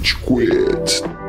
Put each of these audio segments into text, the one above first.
Rage Quit.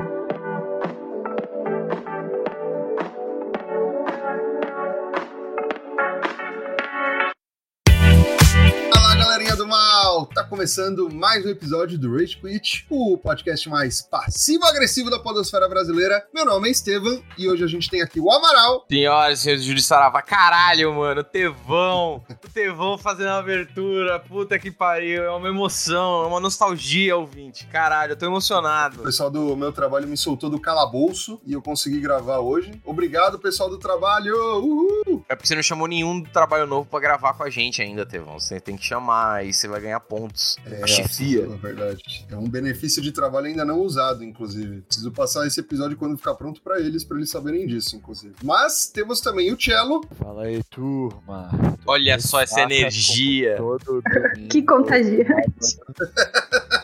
Começando mais um episódio do Rage Quit, o podcast mais passivo-agressivo da podosfera brasileira. Meu nome é Estevam e hoje a gente tem aqui o Amaral. Senhoras e senhores, Júlio Sarava, caralho, mano, Tevão, o Tevão fazendo a abertura, puta que pariu, é uma emoção, é uma nostalgia, ouvinte, caralho, eu tô O emocionado. pessoal do meu trabalho me soltou do calabouço e eu consegui gravar hoje. Obrigado, pessoal do trabalho! Uhul! É porque você não chamou nenhum do trabalho novo pra gravar com a gente ainda, Tevão, você tem que chamar, aí você vai ganhar pontos. É, a chefia. É verdade. É um benefício de trabalho ainda não usado, inclusive. Preciso passar esse episódio quando ficar pronto pra eles, pra eles saberem disso, inclusive. Mas temos também o Cello. Fala aí, turma. Olha só essa energia. Todo. Que contagiante.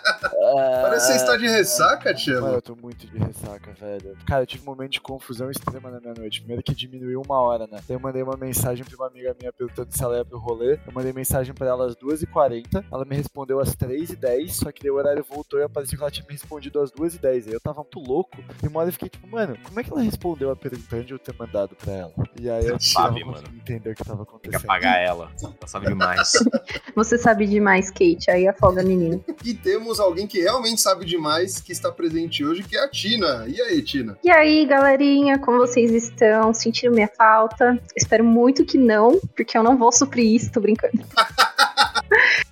Parece que você está de ressaca, Mano, Cello. eu tô muito de ressaca, velho. Cara, eu tive um momento de confusão extrema na minha noite. Primeiro que diminuiu uma hora, né? Daí eu mandei uma mensagem pra uma amiga minha perguntando se ela ia pro rolê. Eu mandei mensagem pra ela às 2h40. Ela me respondeu às 3h10. Só que daí o horário voltou e apareceu que ela tinha me respondido às 2h10. Aí eu tava muito louco. E uma hora eu fiquei tipo, mano, como é que ela respondeu a pergunta de eu ter mandado pra ela? E aí eu Sabe, mano. entender o que tava Tem que acontecendo. apagar ela, ela sabe demais. Você sabe demais, Kate. Aí afoga a menina. E temos alguém que realmente sabe demais que está presente hoje, que é a Tina. E aí, Tina? E aí, galerinha, como vocês estão? Sentiram minha falta? Espero muito que não, porque eu não vou suprir isso, tô brincando.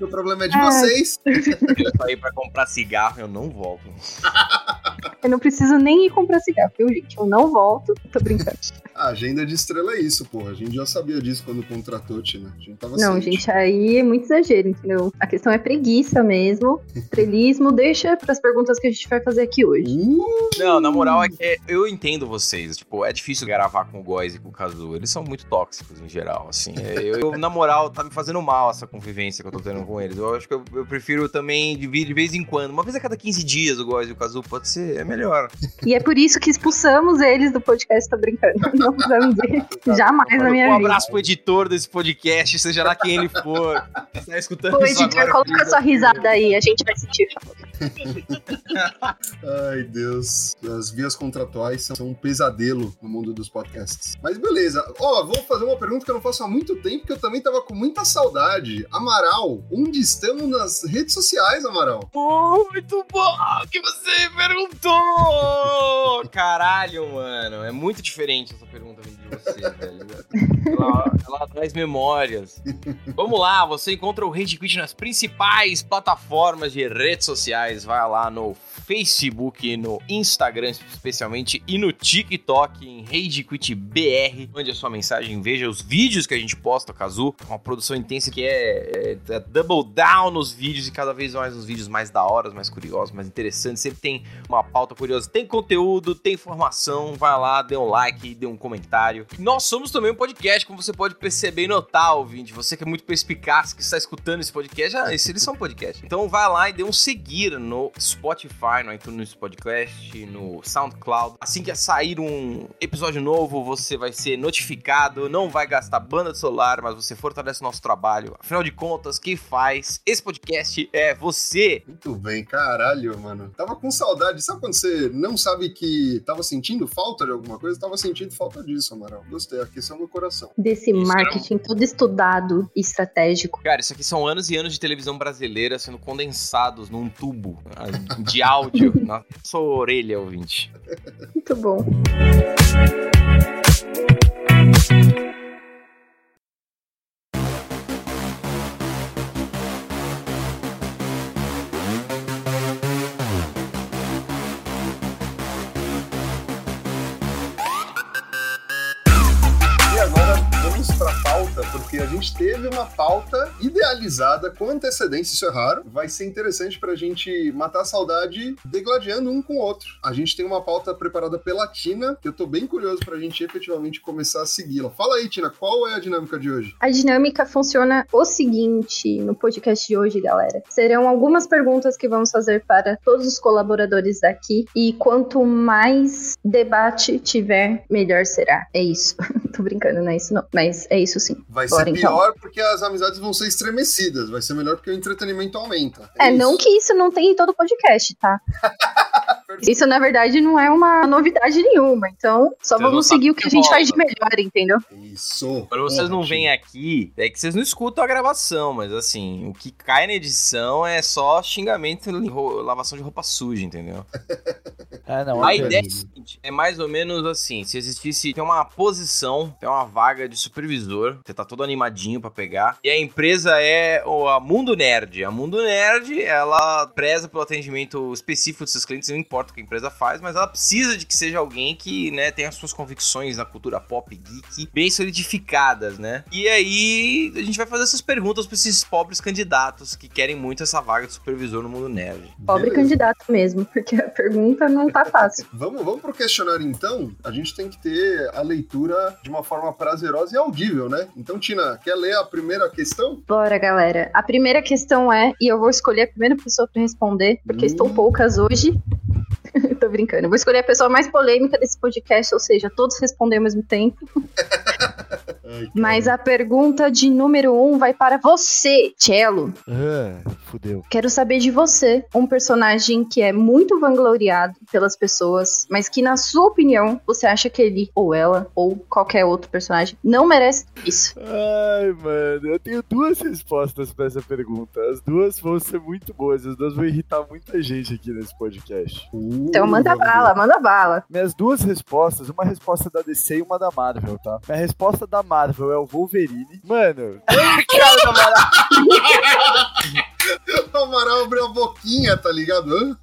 O problema é de Ah. vocês. eu sair pra comprar cigarro, eu não volto. Eu não preciso nem ir comprar cigarro, viu, gente? Eu não volto, tô brincando. A agenda de estrela é isso, porra. A gente já sabia disso quando contratou, Tina. A gente tava Não, ciente. gente, aí é muito exagero, entendeu? A questão é preguiça mesmo. Estrelismo, deixa pras perguntas que a gente vai fazer aqui hoje. Uh, Não, na moral é que eu entendo vocês. Tipo, é difícil gravar com o Góis e com o Kazu. Eles são muito tóxicos em geral, assim. É, Eu, eu, na moral, tá me fazendo mal essa convivência que eu tô tendo com eles. Eu acho que eu, eu prefiro também dividir de vez em quando. Uma vez a cada 15 dias o Góis e o Kazu pode ser. É melhor. E é por isso que expulsamos eles do podcast, tô brincando. Não precisamos dizer. Jamais na minha um vida. abraço pro editor desse podcast, seja lá quem ele for. Tá escutando Ô, isso editor, agora? coloca sua risada aí, a gente vai sentir. Ai, Deus. As vias contratuais são, um pesadelo no mundo dos podcasts. Mas beleza. Ó, vou fazer uma pergunta que eu não faço há muito tempo, que eu também tava com muita saudade. Amaral, onde estamos nas redes sociais, Amaral? Muito bom que você perguntou! Caralho, mano. É muito diferente essa pergunta de você, velho. Ela, ela traz memórias. Vamos lá, você encontra o Rage Quit nas principais plataformas de redes sociais. Vai lá no Facebook, no Instagram especialmente e no TikTok em Rage Quit BR. Mande a sua mensagem, veja os vídeos que a gente posta, Kazu. Uma produção intensa que é, é, é double down nos vídeos e cada vez mais os vídeos mais da hora, mais curiosos, mais interessantes. Sempre tem uma pauta curiosa, tem conteúdo, tem informação. Vai lá, dê um like, dê um comentário. Nós somos também um podcast, como você pode perceber e notar, ouvinte. Você que é muito perspicaz, que está escutando esse podcast, ah, esse, eles são um podcast. Então vai lá e dê um seguir no Spotify, no iTunes Podcast, no SoundCloud. Assim que sair um episódio novo, você vai ser notificado. Não vai gastar banda de celular, mas você fortalece o nosso trabalho. Afinal de contas, quem faz esse podcast é você. Muito bem, caralho, mano. Tava com saudade. Sabe quando você não sabe que tava sentindo falta de alguma coisa? Tava sentindo falta disso, Amaral. Gostei, aqueceu meu coração. Desse Isso marketing todo estudado e estratégico. Cara, isso aqui são anos e anos de televisão brasileira sendo condensados num tubo ah, de áudio na sua orelha, ouvinte. Muito bom. Teve uma pauta idealizada com antecedência, isso é raro. Vai ser interessante pra gente matar a saudade degladiando um com o outro. A gente tem uma pauta preparada pela Tina, que eu tô bem curioso pra gente efetivamente começar a segui-la. Fala aí, Tina, qual é a dinâmica de hoje? A dinâmica funciona o seguinte no podcast de hoje, galera. Serão algumas perguntas que vamos fazer para todos os colaboradores daqui e quanto mais debate tiver, melhor será. É isso. Tô brincando, não é isso não, mas é isso sim. Vai Bora, ser então. pior porque as amizades vão ser estremecidas. Vai ser melhor porque o entretenimento aumenta. É, isso. não que isso não tem em todo podcast, tá? Isso, na verdade, não é uma novidade nenhuma. Então, só Vocês vamos seguir o que que a gente rola. faz de melhor, entendeu? Isso. Quando vocês não vêm aqui, é que vocês não escutam a gravação, mas assim, o que cai na edição é só xingamento e lavação de roupa suja, entendeu? É, não. A ideia é a seguinte, é mais ou menos assim, se existisse, tem uma posição, tem uma vaga de supervisor, você tá todo animadinho pra pegar, e a empresa é o- a Mundo Nerd. A Mundo Nerd, ela preza pelo atendimento específico dos seus clientes, não importa o que a empresa faz, mas ela precisa de que seja alguém que, né, tenha suas convicções na cultura pop geek bem solidificadas, né? E aí, a gente vai fazer essas perguntas pra esses pobres candidatos que querem muito essa vaga de supervisor no Mundo Nerd. Pobre Beleza. candidato mesmo, porque a pergunta não tá fácil. Vamos, vamos pro questionário então. A gente tem que ter a leitura de uma forma prazerosa e audível, né? Então, Tina, quer ler a primeira questão? Bora, galera. A primeira questão é, e eu vou escolher a primeira pessoa pra responder, porque Hum. estão poucas hoje. Tô brincando. Eu vou escolher a pessoa mais polêmica desse podcast, ou seja, todos respondem ao mesmo tempo. Ai, Mas a pergunta de número um vai para você, Cello. Ah, fudeu. Quero saber de você, um personagem que é muito vangloriado pelas pessoas, mas que, na sua opinião, você acha que ele, ou ela, ou qualquer outro personagem, não merece isso. Ai, mano, eu tenho duas respostas pra essa pergunta. As duas vão ser muito boas, as duas vão irritar muita gente aqui nesse podcast. Uh, Então manda ver. bala, manda bala. Minhas duas respostas, uma resposta da DC e uma da Marvel, tá? Minha resposta da Marvel é o Wolverine. Mano, cara da Marvel. O Amaral abriu a boquinha, tá ligado?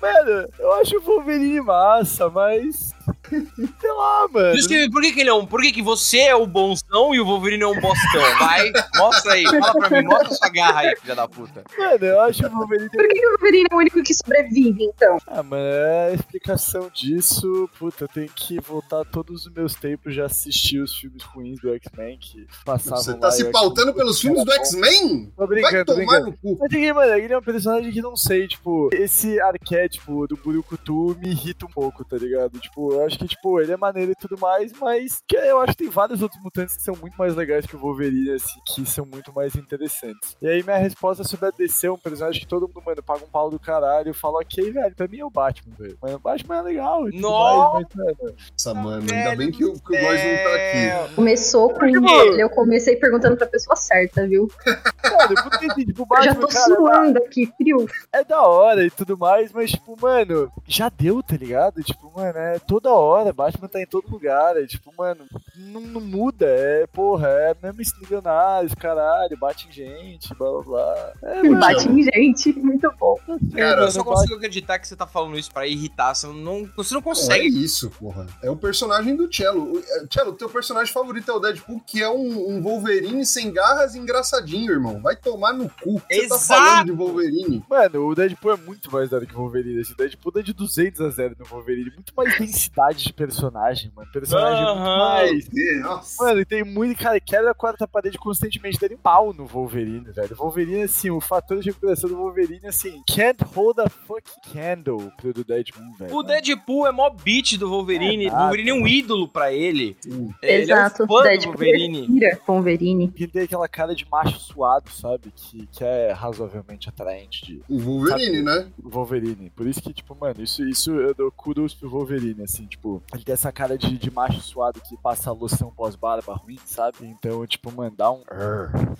Mano, eu acho o Wolverine massa, mas. Sei lá, mano. Que- por que, que ele é um. Por que, que você é o bonzão e o Wolverine é um bostão? Vai, mostra aí, fala pra mim, mostra sua garra aí, filha da puta. Mano, eu acho o Wolverine. Por que que o Wolverine é o único que sobrevive, então? Ah, mano, é a explicação disso. Puta, eu tenho que voltar todos os meus tempos já assistir os filmes ruins do X-Men que passavam Você tá se pautando pelos filmes do. X-Men? Tô Vai brincando, tô tomar brincando. no cu. Mas aqui, mano, ele é um personagem que não sei, tipo, esse arquétipo do Burukutu me irrita um pouco, tá ligado? Tipo, eu acho que, tipo, ele é maneiro e tudo mais, mas que eu acho que tem vários outros mutantes que são muito mais legais que o Wolverine, assim, que são muito mais interessantes. E aí minha resposta sobre a DC é um personagem que todo mundo, mano, paga um pau do caralho e fala, ok, velho, pra mim é o Batman, velho. Mas o Batman é legal Nossa! mais, mas, mano, Nossa, mano, ainda bem que, o- que o Góis não tá aqui. Começou com ele, eu comecei perguntando pra pessoa certa, viu? mano, porque, tipo, o Eu já Batman, tô cara, suando aqui, frio. é da hora e tudo mais, mas, tipo, mano, já deu, tá ligado? Tipo, mano, é toda hora, Batman tá em todo lugar, é tipo, mano, não, não muda, é, porra, é mesmo esse milionários, caralho, bate em gente, blá blá blá. É, mano, Bate em gente, muito bom. Cara, Eu só bate- consigo acreditar que você tá falando isso pra irritar, você não, você não Não, é consegue. isso, porra. É o personagem do Cello. O- é, Cello, teu personagem favorito é o Deadpool, que é um, um Wolverine sem garras e engraçadinho, irmão. Vai tomar no cu. Você tá Exato. falando de Wolverine. Mano, o Deadpool é muito mais da hora que o Wolverine. Esse Deadpool dá de 200 a 0 no Wolverine. Muito mais densidade de personagem, mano. Personagem muito Aham. mais. Nossa. Mano, e tem muito, cara, quebra a quarta parede constantemente, dele pau no Wolverine, velho. O Wolverine, assim, o fator de recuperação do Wolverine, assim, can't hold a fucking candle pro do Deadpool, velho. O Deadpool é mó beat do Wolverine. É o Wolverine é um ídolo pra ele. Sim. Ele Exato. é um fã do Deadpool Wolverine. respira com Wolverine. Ele tem aquela cara de macho suado, sabe? Que, que é razoavelmente atraente de O Wolverine, né? Wolverine. Por isso que, tipo, mano, isso, isso eu dou kudos pro Wolverine, assim, tipo, ele tem essa cara de, de macho suado que passa loção pós-barba ruim, sabe? Então, tipo, mano, dá um.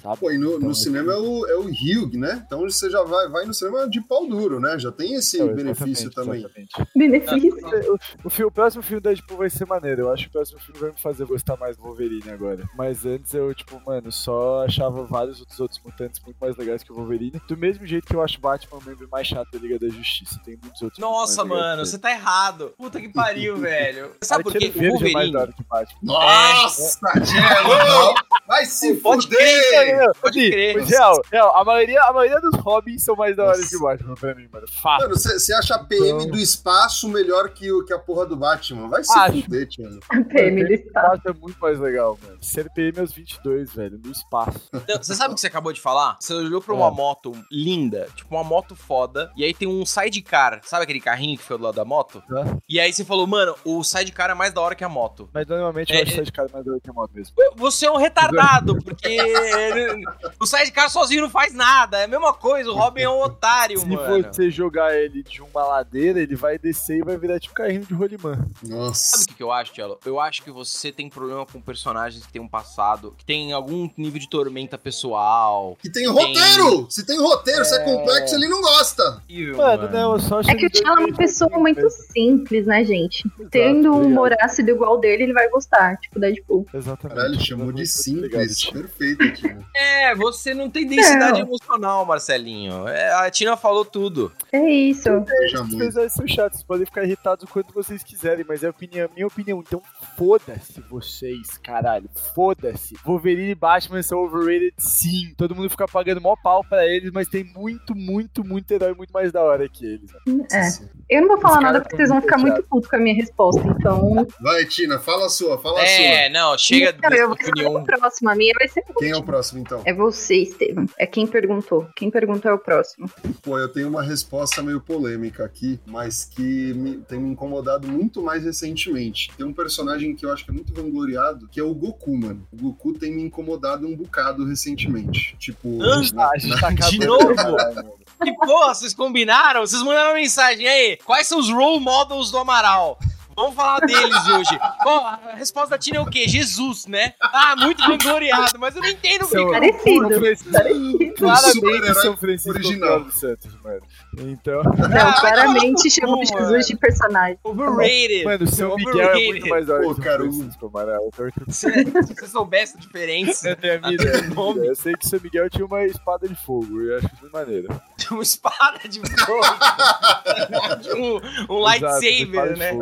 Sabe? Pô, e no, Então, no cinema é o, é o Hugh, né? Então você já vai, vai no cinema de pau duro, né? Já tem esse Então, benefício também. exatamente. Benefício. O, o, o próximo filme da Deadpool vai ser maneiro. Eu acho que o próximo filme vai me fazer gostar mais do Wolverine agora. Mas antes eu, tipo, mano, só achava vários outros, outros mutantes muito mais legais que o Wolverine. Do mesmo jeito que eu acho Batman o membro mais chato da Liga da Justiça. Tem muitos outros. Nossa, mano, você tá errado. Puta que pariu, velho. Sabe por quê? O é mais Wolverine. da hora que o Batman. Nossa, Cello! Vai se Pode fuder! Não, Pode crer. real, real, a maioria, a maioria dos Robins são mais da hora que o Batman pra mim, mano. Fato. Mano, você acha a PM Então- do espaço melhor que, o- que a porra do Batman? Vai se Acho. fuder, Cello. PM do O espaço. é muito mais legal, mano. CRPM é os 22, velho, no espaço. Você sabe o que você acabou de falar? Você olhou pra uma É. moto linda, tipo uma moto foda, e aí tem um sidecar, sabe aquele carrinho que fica do lado da moto? E aí você falou, mano, o sidecar é mais da hora que a moto. Mas normalmente É, eu acho é- que sidecar mais da hora que a moto mesmo. Você é um retardado, porque ele- o sidecar sozinho não faz nada. É a mesma coisa, o Robin é um otário, Se mano. você jogar ele de uma ladeira, ele vai descer e vai virar tipo carrinho de rolimã. Sabe Nossa. o que, eu acho, Tchelo? Eu acho que você tem problema com personagens que têm um passado, que tem algum nível de tormenta pessoal. Que tem roteiro! Se tem roteiro, se é complexo, ele não gosta. Mano, não, eu só acho É que o Tchala é uma pessoa muito simples, né, gente? Tendo um obrigado. humor ácido igual dele, ele vai gostar, tipo Deadpool. Exatamente. Caralho, chamou de simples. Perfeito, tio. É, você não tem densidade emocional, Marcelinho. É, a Tina falou tudo. É isso. Personagens são chatos, vocês podem ficar irritados o quanto vocês quiserem, mas é a opinião, minha opinião. Então foda-se vocês, caralho. Foda-se. Wolverine e Batman são overrated sim. Todo mundo fica pagando mó pau pra eles, mas tem muito, muito, muito herói muito mais da hora que eles. É. Eu não vou falar nada porque vocês vão ficar muito muito putos com a minha resposta, então. Vai, Tina, fala a sua, fala a É, não, chega Não, eu dessa vou escolher opinião. o próximo. A minha vai ser. sua. Quem é o próximo, então? É você, Estevam. É quem perguntou. Quem perguntou é o próximo. Pô, eu tenho uma resposta meio polêmica aqui, mas que me- tem me incomodado muito mais recentemente. Tem um personagem que eu acho que é muito vangloriado, que é o Goku, mano. O Goku tem me incomodado um bocado recentemente. Tipo, Hã? na- a gente na- tá De novo? caralho. Que porra, vocês combinaram? Vocês mandaram mensagem aí. Quais são os role models do Amaral? Vamos falar deles hoje. Pô, a resposta da Tina é o quê? Jesus, né? Ah, muito vangloriado, mas eu não entendo o que Parecido. Super-herói Claramente São Francisco original. Cláudio Santos, mano. Então, Não, claramente chamou cu, Jesus de personagem. Overrated. mano, o São Miguel é muito mais hora Pô, o cara, o- Francisco, Amaral. Se, se você soubesse a diferença Eu tenho a minha. Eu sei que o São Miguel tinha uma espada de fogo, e eu acho muito maneiro. uma espada de fogo, um, um lightsaber, né?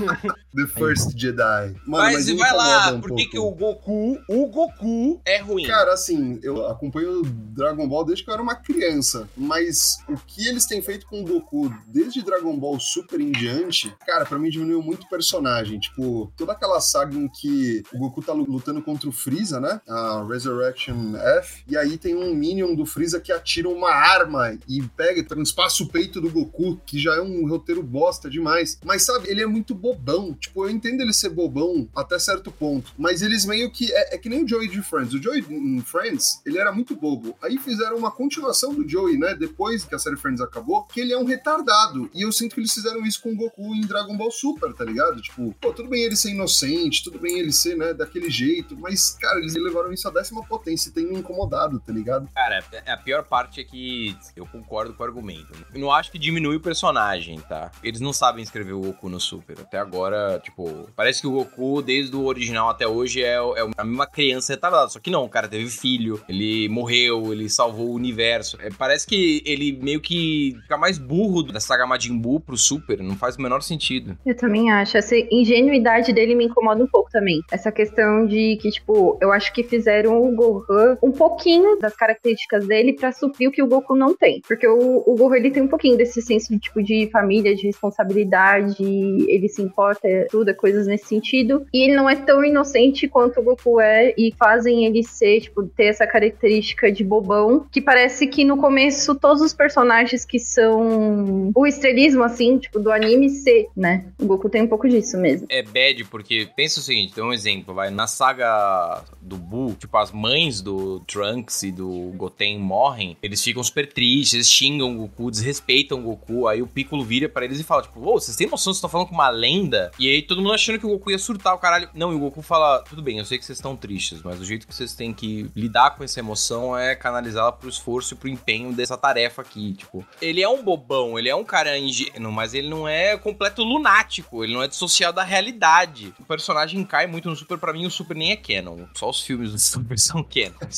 The First Jedi. Mano, Mas, me vai lá, incomoda um por que, o Goku, o Goku é ruim? Cara, assim, eu acompanho Dragon Ball desde que eu era uma criança, mas o que eles têm feito com o Goku desde Dragon Ball Super em diante, cara, pra mim diminuiu muito o personagem. Tipo, toda aquela saga em que o Goku tá lutando contra o Freeza, né? A Resurrection F, e aí tem um Minion do Freeza que atira uma arma e pega e transpassa o peito do Goku, que já é um roteiro bosta demais. Mas sabe, ele é muito bobão. Tipo, eu entendo ele ser bobão até certo ponto, mas eles meio que. É, é que nem o Joey de Friends. O Joey em Friends, ele era muito bobo. Aí fizeram uma continuação do Joey, né? Depois que a série Friends acabou, que ele é um retardado. E eu sinto que eles fizeram isso com o Goku em Dragon Ball Super, tá ligado? Tipo, pô, tudo bem ele ser inocente, tudo bem ele ser, né, daquele jeito, mas, cara, eles levaram isso à décima potência e tem me incomodado, tá ligado? Cara, a pior parte é que eu concordo com o argumento. Eu não acho que diminui o personagem, tá? Eles não sabem escrever o Goku no Super. Até agora, tipo, parece que o Goku, desde o original até hoje, é, é a mesma criança retardada. Só que não, o cara teve filho, ele morreu, ele salvou o universo. É, parece que ele meio que fica mais burro da saga Majin Buu pro Super. Não faz o menor sentido. Eu também acho. Essa ingenuidade dele me incomoda um pouco também. Essa questão de que, tipo, eu acho que fizeram o Gohan um pouquinho das características dele pra suprir o que o Goku não tem. Porque o, o Gohan, ele tem um pouquinho desse senso tipo, de família, de responsabilidade, ele se importa, é tudo, é coisas nesse sentido. E ele não é tão inocente quanto o Goku é e fazem ele ser, tipo, ter essa característica de bobão, que parece que no começo todos os personagens que são o estrelismo, assim, tipo, do anime ser, né? O Goku tem um pouco disso mesmo. É bad porque, pensa o seguinte, tem um exemplo, vai, na saga do Buu, tipo, as mães do Trunks e do Goten morrem, eles ficam super tristes, eles xingam o Goku, desrespeitam o Goku, aí o Piccolo vira pra eles e fala, tipo, ô, vocês têm noção, vocês estão falando com uma lenda? E aí todo mundo achando que o Goku ia surtar o caralho. Não, e o Goku fala, tudo bem, eu sei que vocês estão tristes, mas o jeito que vocês têm que lidar com essa emoção é canalizá-la pro esforço e pro empenho dessa tarefa aqui, tipo. Ele é um bobão, ele é um cara ingênuo, mas ele não é completo lunático, ele não é dissociado da realidade. O personagem cai muito no Super, pra mim o Super nem é canon, só os filmes do Super são canons.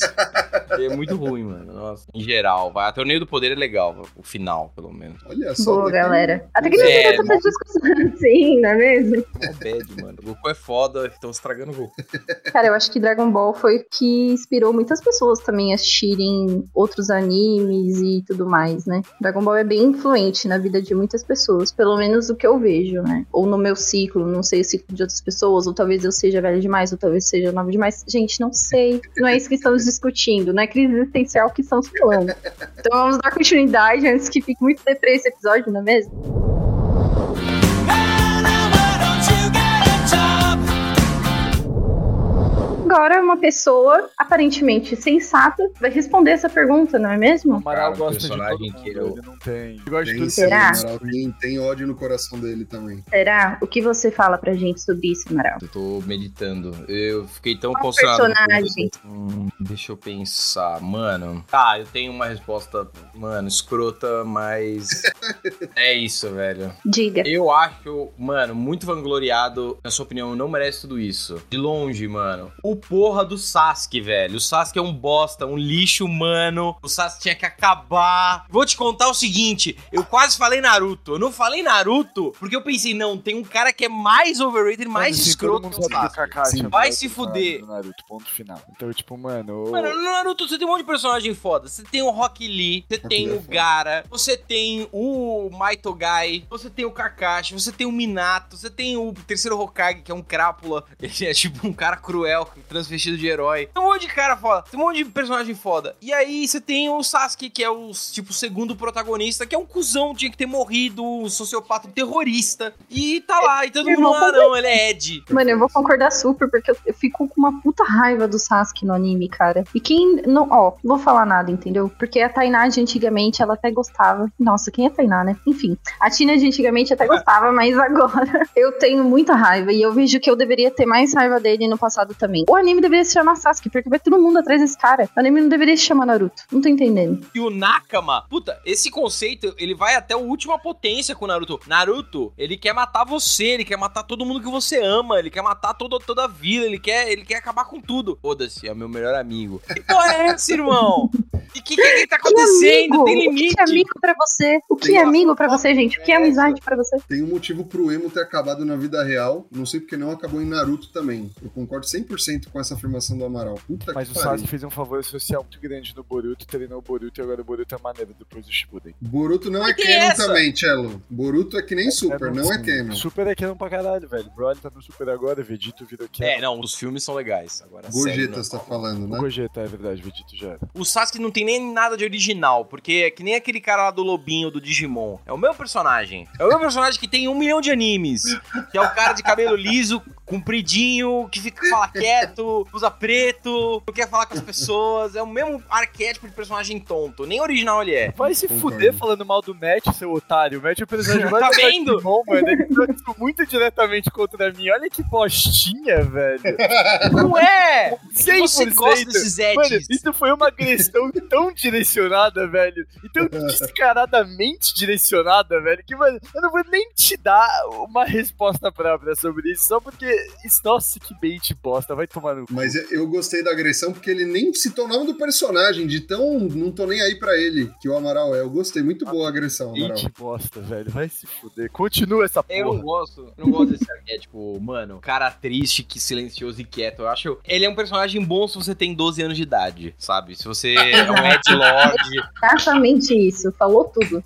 é muito ruim, mano, nossa. Em geral, vai. A Torneio do Poder é legal, o final, pelo menos. Olha só. Boa, galera. Até que não É, tem tanta discussão assim, não é mesmo? É bad, mano. O Goku é foda, estão estragando o Goku. Cara, eu acho que Dragon Ball foi o que inspirou muitas pessoas também a assistirem outros animes e tudo mais, né? Dragon Ball é bem influente na vida de muitas pessoas, pelo menos o que eu vejo, né? Ou no meu ciclo, não sei o ciclo de outras pessoas, ou talvez eu seja velho demais, ou talvez seja nova demais. Gente, não sei. Não é isso que estamos discutindo, não é crise existencial que estamos falando. Então vamos dar continuidade antes que fique muito deprê esse episódio, não é mesmo? Agora uma pessoa aparentemente sensata vai responder essa pergunta, não é O mesmo? Amaral Cara, um gosta de todo personagem mundo, que eu- ele não tem. Ele gosta de Tem tudo. sim, Será? Amaral tem, tem ódio no coração dele também. Será? O que você fala pra gente sobre isso, Amaral? Eu tô meditando. Eu fiquei tão Qual personagem? Hum, deixa eu pensar, mano. Tá, eu tenho uma resposta, mano, escrota, mas. é isso, velho. Diga. Eu acho, mano, muito vangloriado. Na sua opinião, não merece tudo isso. De longe, mano. O porra do Sasuke, velho. O Sasuke é um bosta, um lixo humano. O Sasuke tinha que acabar. Vou te contar o seguinte: eu quase falei Naruto. Eu não falei Naruto porque eu pensei, não, tem um cara que é mais overrated, mais Mano, escroto que o que Sasuke. Kakashi é Vai se fuder. do Naruto, ponto final. Então, tipo, mano... Mano, no Naruto você tem um monte de personagem foda. Você tem o Rock Lee, você tem é o foda. Gara, você tem o Maito Gai, você tem o Kakashi, você tem o Minato, você tem o terceiro Hokage, que é um crápula. Ele é tipo um cara cruel, transvestido de herói. Tem um monte de cara foda, tem um monte de personagem foda. E aí você tem o Sasuke, que é o tipo segundo protagonista, que é um cuzão, tinha que ter morrido, um sociopata, um terrorista. E tá lá, e todo Eu mundo, ah não, ele é Ed. Mano, eu vou concordar super, porque eu, eu fico com uma puta raiva do Sasuke no anime, cara. E quem. Não, ó, não vou falar nada, entendeu? Porque a Tainá de antigamente, ela até gostava. Nossa, quem é Tainá, né? Enfim, a Tina de antigamente até gostava, mas agora eu tenho muita raiva. E eu vejo que eu deveria ter mais raiva dele no passado também. O anime deveria se chamar Sasuke, porque vai todo mundo atrás desse cara. O anime não deveria se chamar Naruto. Não tô entendendo. E o Nakama, puta, esse conceito, ele vai até a última potência com o Naruto. Naruto, ele quer matar você, ele quer matar todo mundo que você ama, ele quer matar todo, toda a vila, ele quer, ele quer acabar com tudo. Foda-se, é o meu melhor amigo. Que porra é essa, irmão? E o que, que, que tá acontecendo? amigo? Tem O que limite. é amigo pra você? O que Tem é amigo pra você, gente? O que é amizade pra você? Tem um motivo pro emo ter acabado na vida real. Não sei porque não acabou em Naruto também. Eu concordo 100% com essa afirmação do Amaral. Puta Mas o que. Sasuke fez um favor social muito grande no Boruto, treinou o Boruto e agora o Boruto é maneiro depois do Shippuden. Boruto não é tem canon essa? também, Cello. Boruto é que nem Super, não é canon. Super é canon pra caralho, velho. Broly tá no Super agora, Vegito virou canon. É, não, os filmes são legais. Agora, Gogeta você tá falando, O né? Gogeta, é verdade, Vegito já era. O Sasuke não tem nem nada de original, porque é que nem aquele cara lá do Lobinho, do Digimon. É o meu personagem. É o meu personagem que tem um milhão de animes. Que é o cara de cabelo liso, compridinho, que fica fala quieto, usa preto, não quer falar com as pessoas. É o mesmo arquétipo de personagem tonto. Nem original ele é. Vai se fuder falando mal do Matt, seu otário. O Matt é o personagem mais Tá vendo? Digimon, mano. Ele tá muito diretamente contra mim. Olha que postinha, velho. Não é! 100%. Você gosta desses Mano, edges. isso foi uma agressão tão direcionada, velho. E tão descaradamente direcionada, velho, que, mano, eu não vou nem te dar uma resposta própria sobre isso, só porque. Nossa, que bait bosta, vai tomar no cu. Mas eu- gostei da agressão porque ele nem citou o nome do personagem, de tão não tô nem aí pra ele, que o Amaral é. Eu gostei, muito boa a agressão, Amaral. Bait bosta, velho, vai se fuder. Continua essa Eu não porra. gosto, eu não gosto desse arquétipo, mano, cara triste, que silencioso e quieto. Eu acho. Ele é um personagem bom se você tem 12 anos de idade, sabe? Se você é um Ed Lord. Exatamente isso. Falou tudo.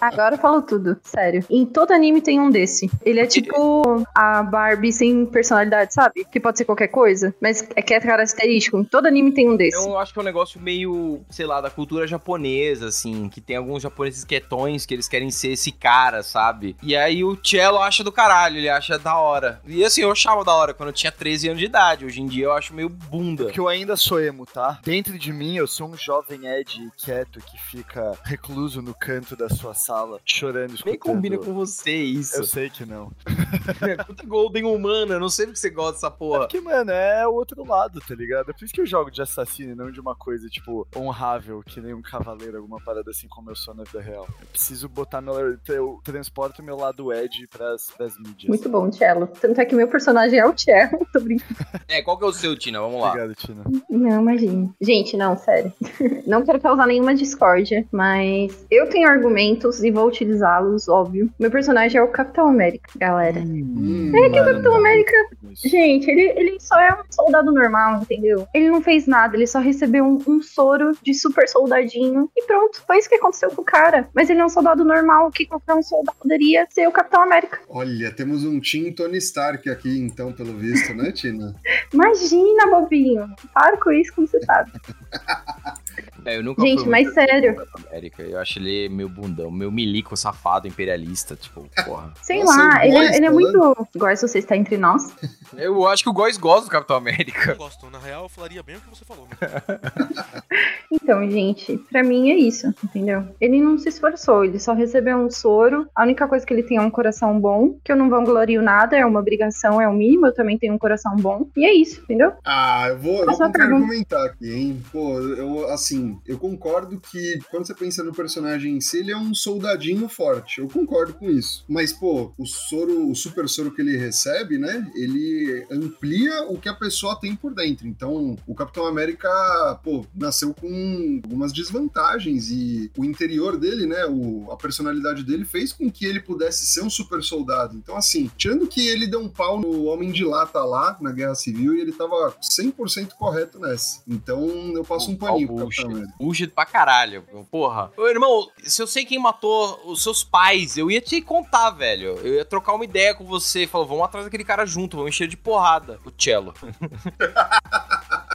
Agora falou tudo, sério. Em todo anime tem um desse. Ele é tipo a Barbie sem personalidade, sabe? Que pode ser qualquer coisa, mas é que é característico. Todo anime tem um desse. Eu acho que é um negócio meio, sei lá, da cultura japonesa, assim, que tem alguns japoneses quietões que eles querem ser esse cara, sabe? E aí o Cello acha do caralho, ele acha da hora. E assim, eu achava da hora quando eu tinha 13 anos de idade. Hoje em dia eu acho meio bunda. Porque eu ainda sou emo, tá? Dentro de mim, eu sou um jovem Ed quieto que fica recluso no canto da sua sala, chorando, escutando. Nem combina com você isso. Eu sei que não. É puta Golden humana, eu não sei porque você gosta dessa porra. Porque, mano, é o outro lado, tá ligado? É por isso que eu jogo de assassino e não de uma coisa, tipo, honrável, que nem um cavaleiro, alguma parada assim como eu sou na vida real. Eu preciso botar meu. Eu transporto meu lado Ed pras, pras mídias. Muito bom, Cello. Tanto é que meu personagem é o Cello. Tô brincando. É, qual que é o seu, Tina? Vamos lá. Obrigado, Tina. Não, imagina. Gente, não, sério. não quero causar nenhuma discórdia, mas eu tenho argumentos e vou utilizá-los, óbvio. Meu personagem é o Capitão América, galera. Hum, É que o mano, Capitão não. América. Gente, ele, ele só é um soldado normal, entendeu? Ele não fez nada, ele só recebeu um, um soro de super soldadinho e pronto. Foi isso que aconteceu com o cara. Mas ele é um soldado normal, que qualquer um soldado poderia ser o Capitão América. Olha, temos um Team Tony Stark aqui, então, pelo visto, né, Tina? Imagina, bobinho. Para com isso como você sabe. É, eu nunca Gente, mas sério. América. Eu acho ele meio bundão, meio milico, safado, imperialista, tipo, porra. Sei Nossa, lá, ele, Góis é- ele é falando. muito. Se você está entre nós. Eu acho que o Góis gosta do Capitão América. Eu gosto. Na real, eu falaria bem o que você falou. Então, gente, pra mim é isso, entendeu? Ele não se esforçou, ele só recebeu um soro. A única coisa que ele tem é um coração bom, que eu não vanglorio nada, é uma obrigação, é o mínimo. Eu também tenho um coração bom. E é isso, entendeu? Ah, eu vou, eu vou contra-argumentar aqui, hein? Pô, eu, assim, eu concordo que quando você pensa no personagem em si, ele é um soldadinho forte. Eu concordo com isso. Mas, pô, o soro, o super soro que ele recebe, né? Ele amplia o que a pessoa tem por dentro. Então, o Capitão América, pô, nasceu com algumas desvantagens e o interior dele, né? O, a personalidade dele fez com que ele pudesse ser um super soldado. Então, assim, tirando que ele deu um pau no Homem de Lata lá na Guerra Civil e ele tava 100% correto nessa. Então, eu passo um paninho pro. Capitão América. Bullshit pra caralho. Porra. Ô, irmão, se eu sei quem matou os seus pais, eu ia te contar, velho. Eu ia trocar uma ideia com você e falar, vamos atrás daquele cara junto, vamos encher de porrada. O Cello.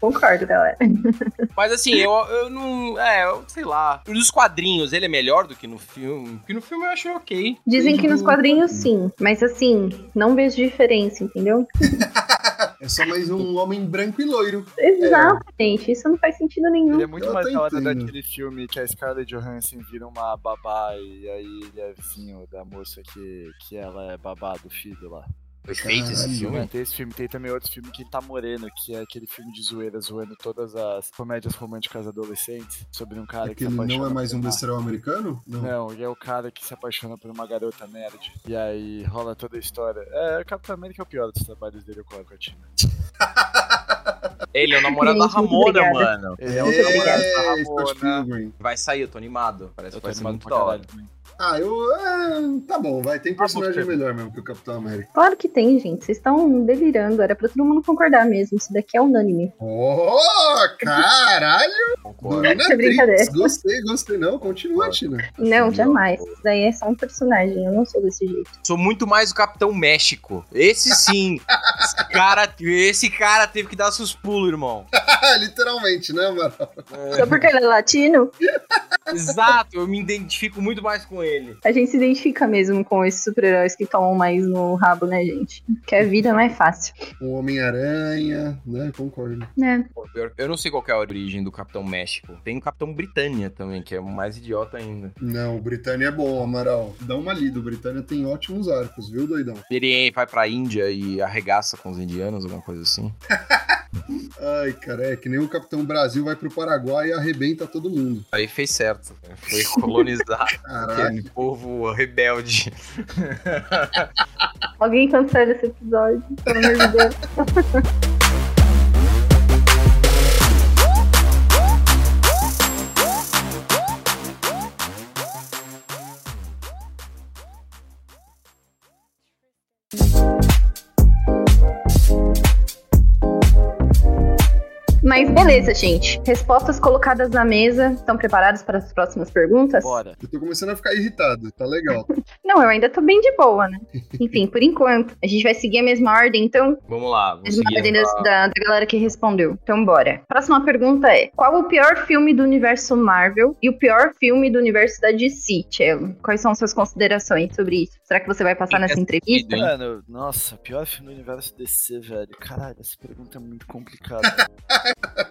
Concordo, galera. Mas assim, eu, eu não. É, eu sei lá. Nos quadrinhos ele é melhor do que no filme. Porque no filme eu achei ok. Dizem que nos Uhum. quadrinhos sim, mas assim, não vejo diferença, entendeu? É só mais um homem branco e loiro. Exatamente, isso não faz sentido nenhum. Ele é muito Eu mais da hora daquele filme que a Scarlett Johansson vira uma babá e aí ele é vizinho da moça que, que ela é babá do filho lá. Foi feito esse filme? Tem esse filme, tem também outro filme que ele tá moreno, que é aquele filme de zoeira, zoando todas as comédias românticas adolescentes, sobre um cara que se apaixona não é mais um besterol americano? Não. Não, ele é o cara que se apaixona por uma garota nerd. E aí rola toda a história. É, o Capitão América é o pior dos trabalhos dele com a Tina. Ele é o namorado da Ramona, obrigada. mano. Ele é É, o namorado da Ramona. Vai sair, eu tô animado. Parece Eu que tô vai ser animado muito pra da hora. Ah, eu. é, tá bom, vai. Tem personagem bom, melhor mesmo que o Capitão América. Claro que tem, gente. Vocês estão delirando. Era pra todo mundo concordar mesmo. Isso daqui é unânime. Oh, caralho! Concordo. Dominatrix. Brincadeira. Gostei, gostei. Não, continua, Tina. Não, jamais. Isso daí é só um personagem. Eu não sou desse jeito. Sou muito mais o Capitão México. Esse sim. esse, cara, esse cara teve que dar seus pulos, irmão. Literalmente, né, Amaral? Só porque ele é latino, Exato, eu me identifico muito mais com ele. A gente se identifica mesmo com esses super-heróis que tomam mais no rabo, né, gente? Que a vida não é fácil. O Homem-Aranha, né? Concordo. Pior- Eu não sei qual que é a origem do Capitão México. Tem o Capitão Britânia também, que é o mais idiota ainda. Não, o Britânia é bom, Amaral. Dá uma lida. O Britânia tem ótimos arcos, viu, doidão? Ele vai pra Índia e arregaça com os indianos, alguma coisa assim. Ai, cara, é que nem o Capitão Brasil vai pro Paraguai e arrebenta todo mundo. Aí fez certo. né? Foi colonizar Caralho. aquele povo rebelde. Alguém cancela esse episódio, pelo amor de Deus. beleza, gente. Respostas colocadas na mesa. Estão preparados para as próximas perguntas? Bora. Eu tô começando a ficar irritado, tá legal. Não, eu ainda tô bem de boa, né? Enfim, por enquanto. A gente vai seguir a mesma ordem, então. Vamos lá, vamos Mesma seguir. ordem das- da, da galera que respondeu. Então, bora. Próxima pergunta é: Qual o pior filme do universo Marvel e o pior filme do universo da DC, Cello? Quais são suas considerações sobre isso? Será que você vai passar Quem nessa entrevista? Mano, nossa, pior filme do universo DC, velho. Caralho, essa pergunta é muito complicada.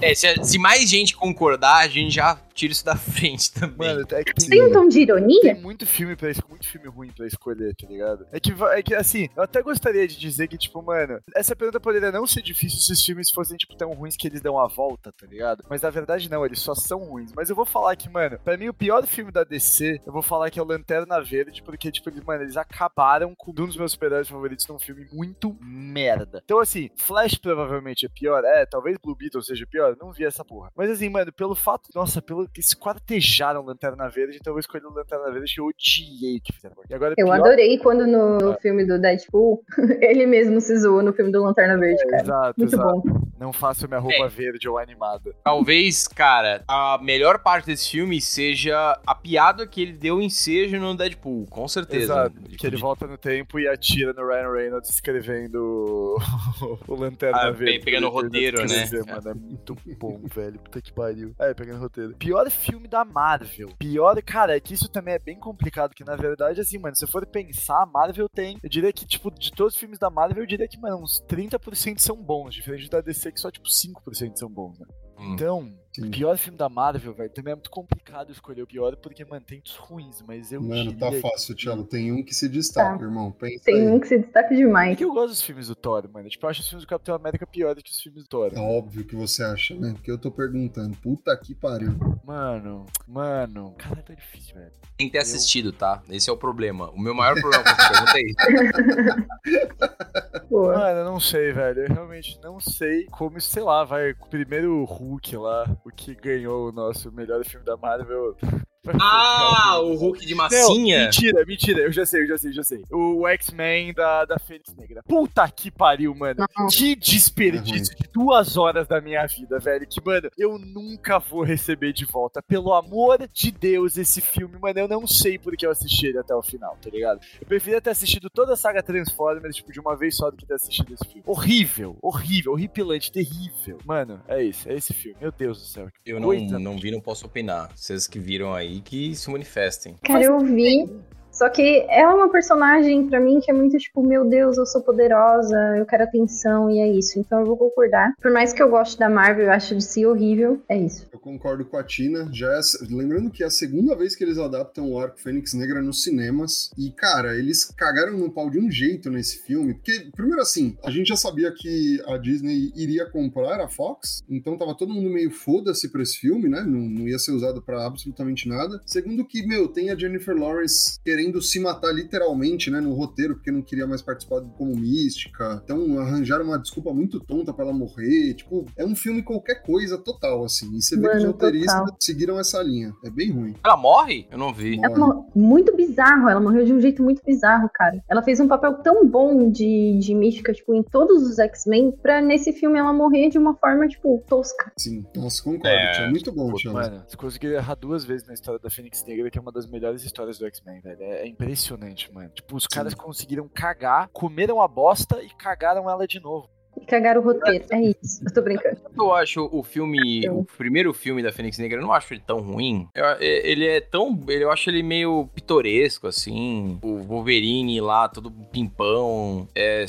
É, se, se mais gente concordar, a gente já tira isso da frente também. Mano, é que tem, Tem um tom de tem ironia? muito filme pra muito filme ruim pra escolher, tá ligado? É que, é que, assim, eu até gostaria de dizer que, tipo, mano, essa pergunta poderia não ser difícil se os filmes fossem, tipo, tão ruins que eles dão a volta, tá ligado? Mas na verdade não, eles só são ruins. Mas eu vou falar que, mano, pra mim o pior filme da DC, eu vou falar que é o Lanterna Verde, porque, tipo, eles, mano, eles acabaram com um dos meus super-heróis favoritos num filme muito merda. Então, assim, Flash provavelmente é pior, é, talvez Blue Beetle seja pior, não vi essa porra. Mas assim, mano, pelo fato, nossa, pelo que esquartejaram Lanterna Verde, então eu vou escolher o Lanterna Verde que eu odiei que fizeram. E agora, Eu pior- adorei quando no, no filme do Deadpool ele mesmo se zoou no filme do Lanterna Verde, cara. Exato, Muito exato. bom. Não faço minha roupa verde ou animada. Talvez, cara, a melhor parte desse filme seja a piada que ele deu ensejo no Deadpool, com certeza. Exato. Tipo, Que ele volta no tempo e atira no Ryan Reynolds escrevendo o Lanterna Ah, Verde. pe- pegando o roteiro, né? dizer, Mano, é muito bom, velho. Puta que pariu. É, pegando o roteiro. Pior filme da Marvel. Pior, cara, é que isso também é bem complicado, que na verdade, assim, mano, se eu for pensar, a Marvel tem. Eu diria que, tipo, de todos os filmes da Marvel, eu diria que, mano, uns 30% são bons, diferente da DC, que só, tipo, 5% são bons, né? Hum. Então, Sim. pior filme da Marvel, velho, também é muito complicado escolher o pior, porque, mano, tem dos ruins, mas eu Mano, tá fácil, Thiago. Tem um que se destaca, Tá. irmão. Pensa Tem aí. um que se destaca É demais. que eu gosto dos filmes do Thor, mano. Tipo, eu acho os filmes do Capitão América piores que os filmes do Thor. É óbvio que você acha, né? Porque eu tô perguntando. Puta que pariu. Mano, mano. Cara, tá difícil, velho. Tem que ter assistido, tá? Esse é o problema. O meu maior problema com essa pergunta é isso. Mano, eu não sei, velho. Eu realmente não sei como, sei lá, vai. O primeiro Hulk lá, o que ganhou o nosso melhor filme da Marvel. Ah, o Hulk de Não, massinha? mentira, mentira. Eu já sei, eu já sei, eu já sei. O X-Men da, da Fênix Negra. Puta que pariu, mano. Não. Que desperdício de duas horas da minha vida, velho. Que, mano, eu nunca vou receber de volta. Pelo amor de Deus, esse filme, mano, eu não sei porque eu assisti ele até o final, tá ligado? Eu preferia ter assistido toda a saga Transformers, tipo, de uma vez só do que ter assistido esse filme. Horrível, horrível, horripilante, terrível. Mano, é isso, é esse filme. Meu Deus do céu. Eu não, coisa. não vi, não posso opinar. Vocês que viram aí, que se manifestem. Cara, eu vi. Só que é uma personagem, pra mim, que é muito tipo, meu Deus, eu sou poderosa, eu quero atenção, e é isso. Então eu vou concordar. Por mais que eu goste da Marvel, eu acho de si horrível, é isso. Eu concordo com a Tina. Já é, lembrando que é a segunda vez que eles adaptam o arco Fênix Negra nos cinemas. E, cara, eles cagaram no pau de um jeito nesse filme. Porque, primeiro assim, a gente já sabia que a Disney iria comprar a Fox. Então tava todo mundo meio foda-se pra esse filme, né? Não, não ia ser usado pra absolutamente nada. Segundo que, meu, tem a Jennifer Lawrence querendo se matar literalmente, né? No roteiro, porque não queria mais participar como mística. Então arranjaram uma desculpa muito tonta pra ela morrer. Tipo, é um filme qualquer coisa total, assim. E você vê que os Mano, roteiristas total. seguiram essa linha. É bem ruim. Ela morre? Eu não vi. Ela mor- muito bizarro, ela morreu de um jeito muito bizarro, cara. Ela fez um papel tão bom de, de mística, tipo, em todos os X-Men, pra nesse filme ela morrer de uma forma, tipo, tosca. Sim, nossa, concordo. É, Tia. Muito bom, Thiago. Mano, você conseguiu errar duas vezes na história da Fênix Negra, que é uma das melhores histórias do X-Men, velho. É, é impressionante, mano. Tipo, os caras conseguiram cagar, comeram a bosta e cagaram ela de novo. E cagaram o roteiro, é isso. Eu tô brincando. Eu acho o filme, o primeiro filme da Fênix Negra, eu não acho ele tão ruim. Eu- é- ele é tão, eu acho ele meio pitoresco, assim. O Wolverine lá, todo pimpão, é,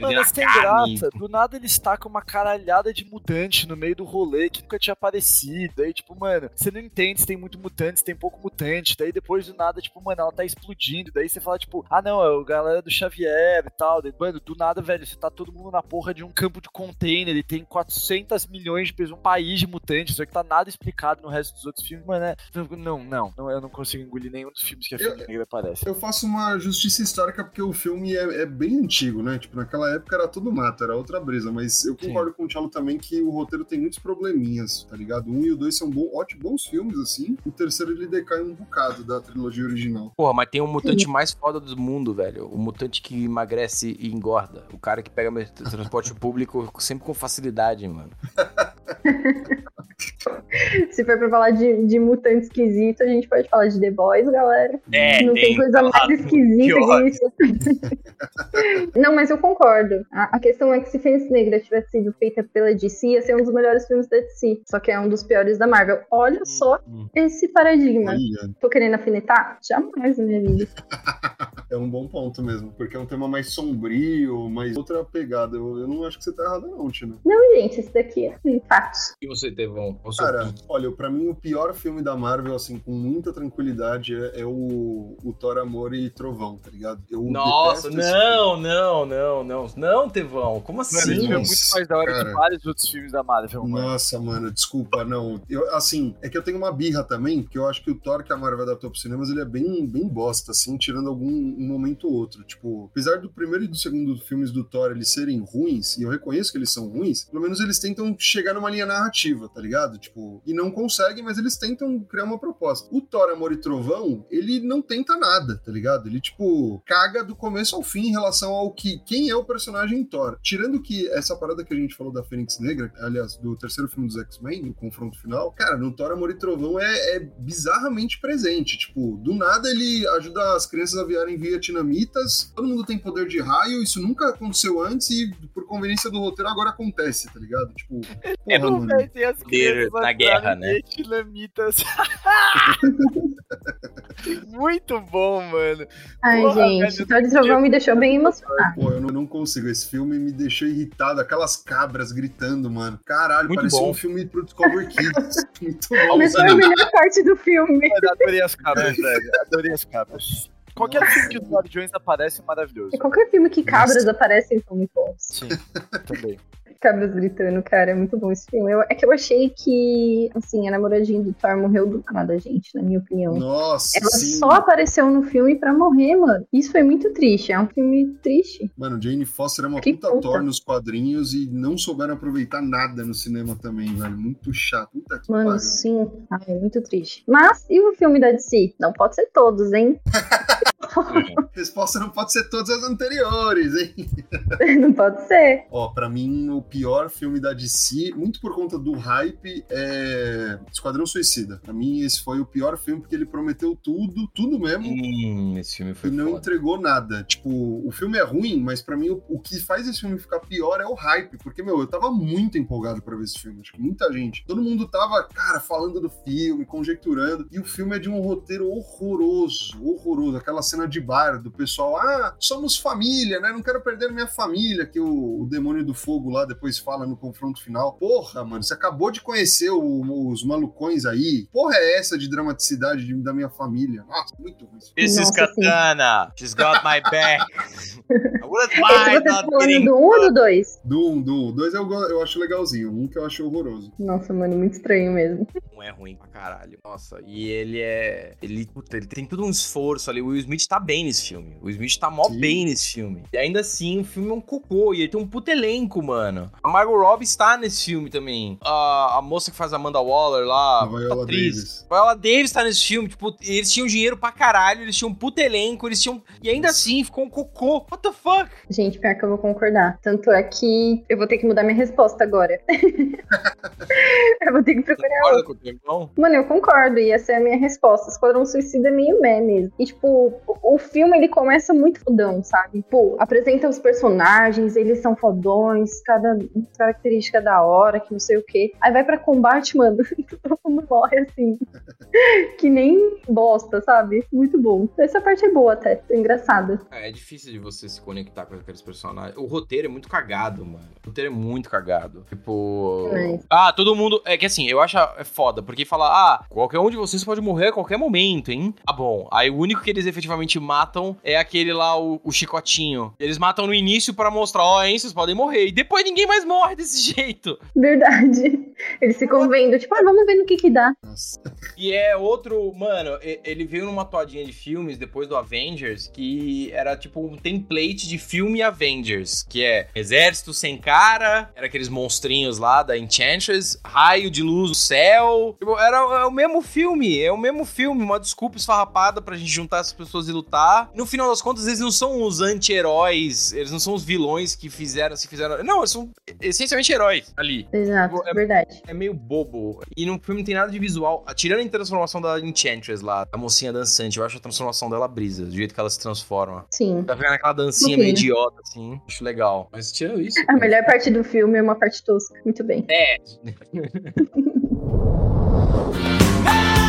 Mano, a tem carne. graça. Do nada eles tacam uma caralhada de mutante no meio do rolê que nunca tinha aparecido. Aí, tipo, mano, você não entende se tem muito mutante, se tem pouco mutante. Daí depois do nada, tipo, mano, ela tá explodindo. Daí você fala, tipo, ah não, é o galera do Xavier e tal. Daí, mano, do nada, velho, você tá todo mundo na porra de um campo de container e tem 400 milhões de pessoas, um país de mutantes, só que tá nada explicado no resto dos outros filmes. Mano, é... não, não, não, eu não consigo engolir nenhum dos filmes que a Eu- Negra aparece. Eu faço uma justiça histórica porque o filme é, é bem antigo, né? Tipo, naquela época era tudo mato, era outra brisa. Mas eu Sim. concordo com o Thiago também que o roteiro tem muitos probleminhas, tá ligado? Um e o dois são bom, ótimos, bons filmes, assim. O terceiro ele decai um bocado da trilogia original. Porra, mas tem o mutante mais foda do mundo, velho. O mutante que emagrece e engorda. O cara que pega meu transporte público sempre com facilidade, mano. Se for pra falar de, de mutante esquisito, a gente pode falar de The Boys, galera. É, não tem, coisa mais esquisita que isso. não, mas eu concordo. A, a questão é que se Fênix Negra tivesse sido feita pela DC, ia ser um dos melhores filmes da DC. Só que é um dos piores da Marvel. Olha só Hum. esse paradigma. Tô querendo afinetar? Jamais na minha vida. é um bom ponto mesmo, porque é um tema mais sombrio, mais outra pegada. Eu, eu não acho que você tá errado, não, Tina. Não, gente, esse daqui é um fatos. E você, Tevão? Cara, olha, pra mim o pior filme da Marvel, assim, com muita tranquilidade, é, é o, o Thor Amor e Trovão, tá ligado? Eu Nossa, esse não, não, não, não. Não, Tevão. Como Mano, assim? esse filme é muito mais da hora cara. que vários outros filmes da Marvel, mano. Nossa, mano, desculpa, não. Eu, assim, é que eu tenho uma birra também, porque eu acho que o Thor que a Marvel adaptou pros cinemas, ele é bem, bem bosta, assim, tirando algum, um momento ou outro. Tipo, apesar do primeiro e do segundo filmes do Thor eles serem ruins, e eu reconheço que eles são ruins, pelo menos eles tentam chegar numa linha narrativa, tá ligado? Tipo, e não conseguem, mas eles tentam criar uma proposta. O Thor Amor e Trovão, ele não tenta nada, tá ligado? Ele, tipo, caga do começo ao fim em relação ao que quem é o personagem Thor. Tirando que essa parada que a gente falou da Fênix Negra, aliás, do terceiro filme dos X-Men, no confronto final, cara, no Thor Amor e Trovão é, é bizarramente presente. Tipo, do nada ele ajuda as crianças a virarem vietnamitas, todo mundo tem poder de raio, isso nunca aconteceu antes e por conveniência do roteiro agora acontece, tá ligado? Tipo, É, as Poder atrás guerra, né? vietnamitas. Muito bom, mano. Ai, Porra, gente, velho, Thor de Trovão me deixou bem emocionada. Pô, eu não, não consigo. Esse filme me deixou irritado. Aquelas cabras gritando, mano. Caralho, Muito parecia bom. um filme pro Discover Kids. Muito bom. Mas foi a melhor parte do filme. Mano, adorei as cabras, velho. Adorei as cabras. Qualquer filme que os Guardiões aparece é maravilhoso. E qualquer filme que cabras aparecem são muito bons. Sim, também. Cabras gritando, cara, é muito bom esse filme. Eu- é que eu achei que, assim, a namoradinha do Thor morreu do nada, gente, na minha opinião. Nossa, Ela sim. só apareceu no filme pra morrer, mano. Isso foi muito triste. É um filme triste. Mano, Jane Foster é uma Que puta puta. Thor nos quadrinhos e não souberam aproveitar nada no cinema também, velho. Muito chato. Puta que Mano, pariu. sim. Ai, é muito triste. Mas, e o filme da DC? Não pode ser todos, hein? Resposta não pode ser todas as anteriores, hein? Não pode ser. Ó, pra mim, o pior filme da DC, muito por conta do hype, é Esquadrão Suicida. Pra mim, esse foi o pior filme porque ele prometeu tudo, tudo mesmo. Hum, esse filme foi e não foda. entregou nada. Tipo, o filme é ruim, mas pra mim o, o que faz esse filme ficar pior é o hype. Porque, meu, eu tava muito empolgado pra ver esse filme. Acho que muita gente. Todo mundo tava, cara, falando do filme, conjecturando. E o filme é de um roteiro horroroso, horroroso. Aquela cena de bar do pessoal, ah, somos família, né? Não quero perder minha família, que o, o demônio do fogo lá depois fala no confronto final. Porra, mano, você acabou de conhecer o- os malucões aí. Porra é essa de dramaticidade de- da minha família? Nossa, muito ruim. This is. Katana. She's got my back. I wouldn't mind tá not falando getting... do 1 ou do 2? Do 1, do 1. Dois eu, go- eu acho legalzinho. Um que eu acho horroroso. Nossa, mano, muito estranho mesmo. Não é ruim pra caralho. Nossa, e ele é. Ele, puta, ele tem todo um esforço ali. O Will Smith tá bem nesse filme. O Smith tá mó Sim. bem nesse filme. E ainda assim, o filme é um cocô. E ele tem um puto elenco, mano. A Margot Robbie está nesse filme também. A, a moça que faz a Amanda Waller lá, A Viola atriz. Davis. Viola Davis tá nesse filme. Tipo, eles tinham dinheiro pra caralho. Eles tinham um puto elenco. Eles tinham. E ainda assim, ficou um cocô. What the fuck? Gente, pior que eu vou concordar. Tanto é que eu vou ter que mudar minha resposta agora. eu vou ter que procurar Concorda com o? Mano, eu concordo, e essa é a minha resposta. Esquadrão Suicida é meio meh mesmo. E, tipo, o, filme, ele começa muito fodão, sabe? Pô, apresenta os personagens, eles são fodões, cada característica da hora, que não sei o quê. Aí vai pra combate, mano, todo mundo morre assim. que nem bosta, sabe? Muito bom. Essa parte é boa até, é engraçada. É, é difícil de você se conectar com aqueles personagens. O roteiro é muito cagado, mano. O roteiro é muito cagado. Tipo. É. Ah, todo mundo. É que assim, eu acho é foda, porque fala, ah, qualquer um de vocês pode morrer a qualquer momento, hein? Tá bom. Aí o único que eles efetivamente matam é aquele lá, o, o chicotinho. Eles matam no início pra mostrar, ó, hein, vocês podem morrer. E depois ninguém mais morre desse jeito. Verdade. Eles ficam vendo, tipo, ah, vamos ver no que que dá. Nossa. E é outro, mano, ele veio numa toadinha de filmes depois do Avengers que era tipo um template de filme Avengers, que é exército sem cara, era aqueles monstrinhos lá da Enchantress, raio de luz no céu. Tipo, Era é o mesmo filme, é o mesmo filme, uma desculpa esfarrapada pra gente juntar essas pessoas e lutar. No final das contas, eles não são os anti-heróis, eles não são os vilões que fizeram, se fizeram. Não, eles são essencialmente heróis ali. Exato, É- verdade. É meio bobo. E no filme não tem nada de visual. Tirando a transformação da Enchantress lá, a mocinha dançante, eu acho a transformação dela brisa, do jeito que ela se transforma. Sim. Tá vendo aquela dancinha meio idiota, assim. Acho legal. Mas tirando isso. A melhor parte do filme é uma parte tosca. Muito bem. É.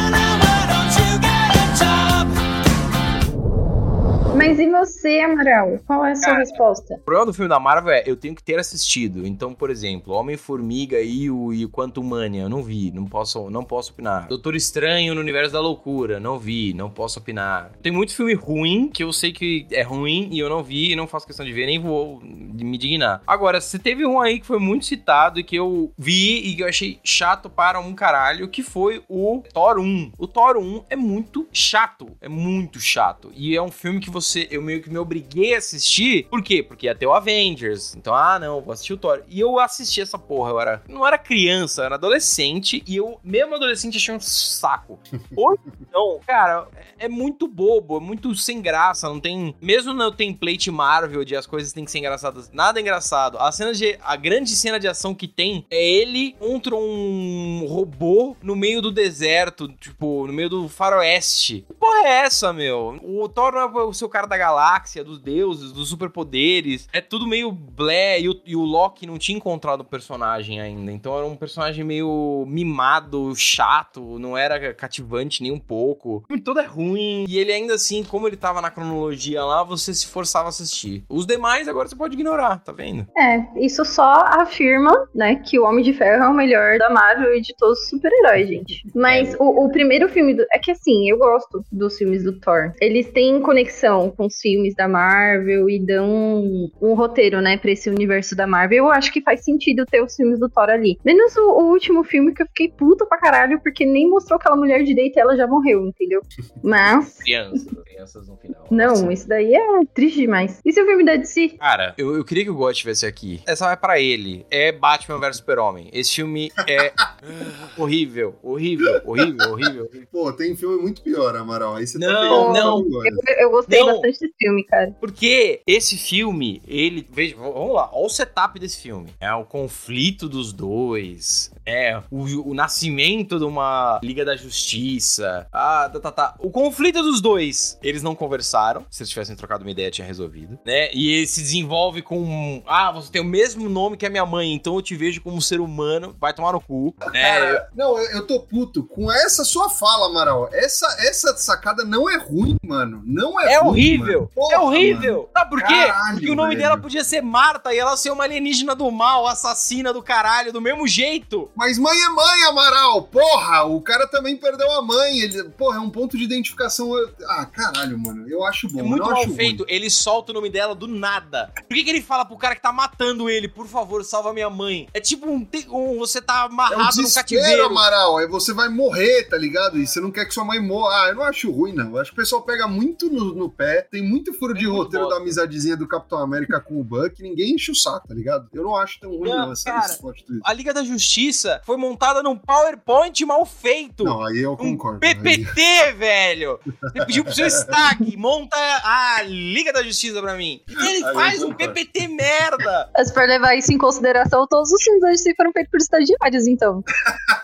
Mas e você, Amaral? Qual é a sua Cara, resposta? O problema do filme da Marvel é, eu tenho que ter assistido. Então, por exemplo, Homem-Formiga e o, e o Quantum Mania, eu não vi, não posso, não posso opinar. Doutor Estranho no Universo da Loucura, não vi, não posso opinar. Tem muito filme ruim, que eu sei que é ruim, e eu não vi, e não faço questão de ver, nem vou me dignar. Agora, você teve um aí que foi muito citado, e que eu vi, e que eu achei chato para um caralho, que foi o Thor 1. O Thor 1 é muito chato, é muito chato. E é um filme que você você, eu meio que me obriguei a assistir. Por quê? Porque ia ter o Avengers. Então, ah, não, vou assistir o Thor. E eu assisti essa porra, eu era, não era criança, eu era adolescente e eu, mesmo adolescente, achei um saco. Hoje, não, cara, é, é muito bobo, é muito sem graça, não tem, mesmo no template Marvel de as coisas têm que ser engraçadas, nada é engraçado. A cena de, a grande cena de ação que tem é ele contra um robô no meio do deserto, tipo, no meio do faroeste. Que porra é essa, meu? O Thor não é o seu cara da galáxia, dos deuses, dos superpoderes. É tudo meio blé. E o, e o Loki não tinha encontrado o personagem ainda. Então era um personagem meio mimado, chato. Não era cativante nem um pouco. O filme todo é ruim. E ele ainda assim, como ele tava na cronologia lá, você se forçava a assistir. Os demais agora você pode ignorar, tá vendo? É, isso só afirma, né, que o Homem de Ferro é o melhor da Marvel e de todos os super-heróis, gente. Mas É. o, o primeiro filme do. É que assim, eu gosto dos filmes do Thor. Eles têm conexão com os filmes da Marvel e dão um, um roteiro, né, pra esse universo da Marvel. Eu acho que faz sentido ter os filmes do Thor ali. Menos o, o último filme que eu fiquei puta pra caralho, porque nem mostrou aquela mulher direita e ela já morreu, entendeu? Mas. Crianças, crianças no final. Não, isso daí é triste demais. E se o filme da DC? Cara, eu, eu queria que o God estivesse aqui. Essa vai pra ele. É Batman vs Super-Homem. Esse filme é horrível, horrível, horrível, horrível. Pô, tem filme muito pior, Amaral. Aí você Não, tá pegando não. Eu, eu gostei Não. Bastante desse filme, cara. Porque esse filme, ele. Veja, vamos lá, olha o setup desse filme. É o conflito dos dois. É o, o nascimento de uma Liga da Justiça. Ah, tá, tá, tá. O conflito dos dois. Eles não conversaram. Se eles tivessem trocado uma ideia, tinha resolvido. Né? E ele se desenvolve com. Ah, você tem o mesmo nome que a minha mãe, então eu te vejo como um ser humano. Vai tomar no cu. Né? Cara, não, eu, eu tô puto com essa sua fala, Amaral. Essa, essa sacada não é ruim, mano. Não é É ruim, horrível! mano. Porra, é horrível! Sabe por quê? Caralho, Porque o nome velho. dela podia ser Marta e ela ser uma alienígena do mal, assassina do caralho, do mesmo jeito. Mas mãe é mãe, Amaral. Porra, o cara também perdeu a mãe. Ele, porra, é um ponto de identificação. Ah, caralho, mano. Eu acho bom. É muito mal feito. Ele solta o nome dela do nada. Por que, que ele fala pro cara que tá matando ele, por favor, salva minha mãe? É tipo um, um- você tá Ruim. É um amarrado no cativeiro. Amaral. Aí você vai morrer, tá ligado? E você não quer que sua mãe morra. Ah, eu não acho ruim, não. Eu acho que o pessoal pega muito no, no pé. Tem muito furo de É muito roteiro bosta. da amizadezinha do Capitão América com o Buck. Ninguém enche o saco, tá ligado? Eu não acho tão ruim, Não, não, essa, cara. esse plot twist. A Liga da Justiça foi montada num PowerPoint mal feito. Não, aí eu Um concordo. Aí- PPT, velho! Você pediu pro seu stack, monta a Liga da Justiça pra mim. E ele Aí faz um. PPT merda! Mas for levar isso em consideração, todos os filmes da DC foram feitos por estagiários, então.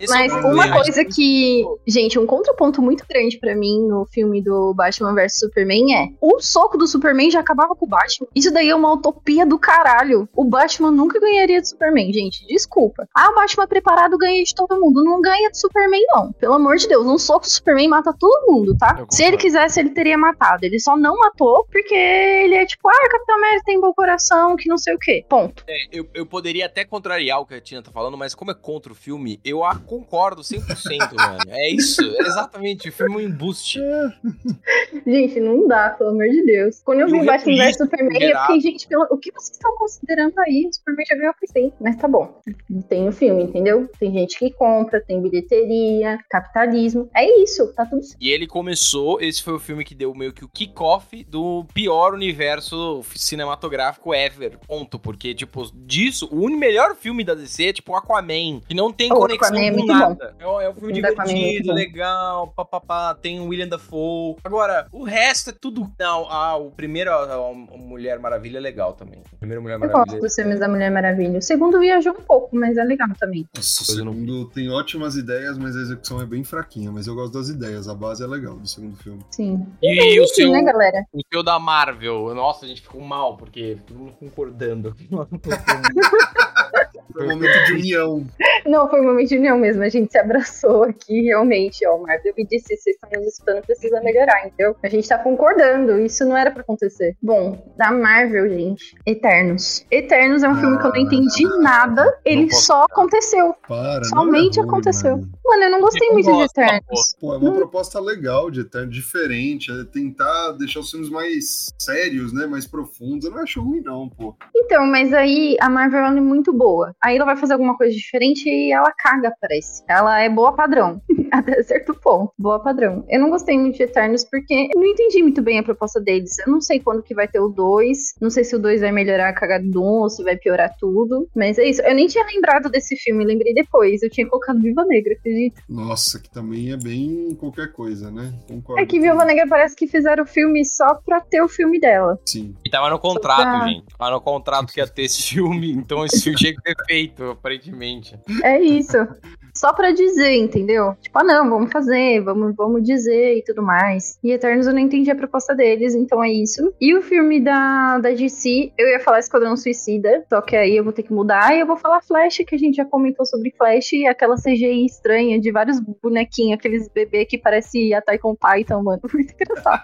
Esse é Mas problema. uma coisa que, gente, um contraponto muito grande pra mim no filme do Batman vs Superman é: o soco do Superman já acabava com o Batman. Isso daí é uma utopia do caralho. O Batman nunca ganharia de Superman, gente. Desculpa. Ah, o Batman preparado ganha de todo mundo. Não ganha de Superman, não. Pelo amor de Deus, um soco do Superman mata todo mundo, tá? Se ele quisesse, ele teria matado. Ele só não matou porque ele é tipo, ah, Capitão América tem bom coração, que não sei o quê. Ponto. É, eu, eu poderia até contrariar o que a Tina tá falando, mas como é contra o filme, eu a concordo 100%, mano. É isso, é exatamente. O filme é um embuste. Gente, não dá, pelo amor de Deus. Quando eu E vi o Batman vs Superman, eu fiquei, gente, pelo- o que vocês estão considerando aí? O Superman já ganhou faz tempo, mas tá bom. Tem o filme, entendeu? Tem gente que compra, tem bilheteria, capitalismo. É isso, tá tudo certo. E ele começou, esse foi o filme que deu meio que o kickoff do pior universo cinematográfico ever. Ponto. Porque, tipo, disso, o melhor filme da DC é tipo Aquaman, que não tem O conexão Aquaman é com muito nada. É, é um filme O da Aquaman é muito divertido, bom. legal, papapá, tem o William Dafoe. Agora, o resto é tudo. Não, ah, o primeiro, a, a Mulher Maravilha é legal também. O primeiro Mulher Eu gosto Maravilha. dos filmes da Mulher Maravilha. O segundo viajou um pouco, mas é legal também. Nossa, o segundo tem ótimas ideias, mas a execução é bem fraquinha. Mas eu gosto das ideias, a base é legal do segundo filme. Sim. E, o Enfim, seu, né, galera? o seu da Marvel, nossa, a gente ficou mal, porque todo mundo concordando. Foi um momento de união. Não, foi um momento de união mesmo. A gente se abraçou aqui, realmente. Ó, o Marvel me disse: vocês estão nos escutando, precisa melhorar, entendeu? A gente tá concordando. Isso não era pra acontecer. Bom, da Marvel, gente. Eternos. Eternos é um filme que eu não entendi nada. Ele posso só aconteceu. Para, Somente não é ruim, aconteceu. mano. Mano, eu não gostei Eu muito de gosto, Eternos. Pô, é uma proposta legal de Eterno, diferente, é tentar deixar os filmes mais sérios, né? Mais profundos. Eu não acho ruim, não, pô. Então, mas aí a Marvel é muito boa. Aí ela vai fazer alguma coisa diferente e ela caga, parece. Ela é boa padrão. Até certo ponto. Boa padrão. Eu não gostei muito de Eternos porque eu não entendi muito bem a proposta deles. Eu não sei quando que vai ter o 2. Não sei se o 2 vai melhorar a cagada do 1 ou se vai piorar tudo. Mas é isso. Eu nem tinha lembrado desse filme, lembrei depois. Eu tinha colocado Viva Negra, acredito. Nossa, que também é bem qualquer coisa, né? Concordo. É que Viúva Negra parece que fizeram o filme só pra ter o filme dela. Sim. E tava no contrato, Tá. gente. Tava no contrato que ia ter esse filme, então esse filme tinha que ter feito, aparentemente. É isso. Só pra dizer, entendeu? Tipo, ah, não, vamos fazer, vamos, vamos dizer e tudo mais. E Eternos eu não entendi a proposta deles, então é isso. E o filme da, da DC, eu ia falar Esquadrão Suicida, só que aí eu vou ter que mudar e eu vou falar Flash, que a gente já comentou sobre Flash, e aquela CGI estranha de vários bonequinhos, aqueles bebês que parece a Taikon Titan, mano. Muito engraçado.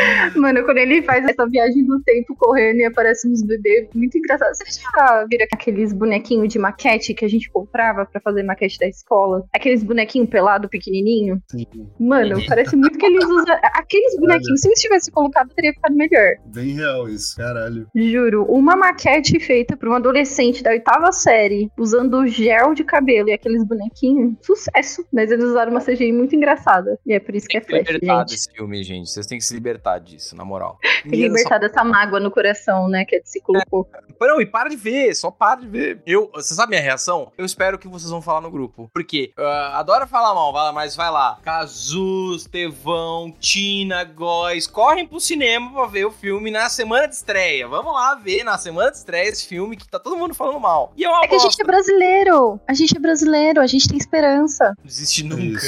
mano, quando ele faz essa viagem do tempo correndo e aparece uns bebês, muito engraçado. Você já viram aqueles bonequinhos de maquete que a gente comprava pra fazer maquete da escola? Aqueles bonequinhos pelado pequenininho? Sim. Mano, parece muito que eles usam. Aqueles bonequinhos, se eles tivessem colocado, teria ficado melhor. Bem real isso, caralho. Juro. Uma maquete feita por um adolescente da oitava série, usando gel de cabelo e aqueles bonequinhos, sucesso. Mas eles usaram uma CGI muito engraçada. E é por isso que Tem é que flash, libertar gente. desse filme, gente. Vocês têm que se libertar disso, na moral. Tem que libertar dessa mágoa no coração, né? Que se colocou. Não, e para de ver, só para de ver. Eu, você sabe minha reação? Eu espero que vocês vão falar no grupo. Porque ah, adoro falar mal, mas vai lá. Cazus, Tevão, Tina, Góis, correm pro cinema pra ver o filme na semana de estreia. Vamos lá ver na semana de estreia esse filme que tá todo mundo falando mal. E é uma É que a gente é brasileiro. A gente é brasileiro, a gente tem esperança. Não Desiste nunca.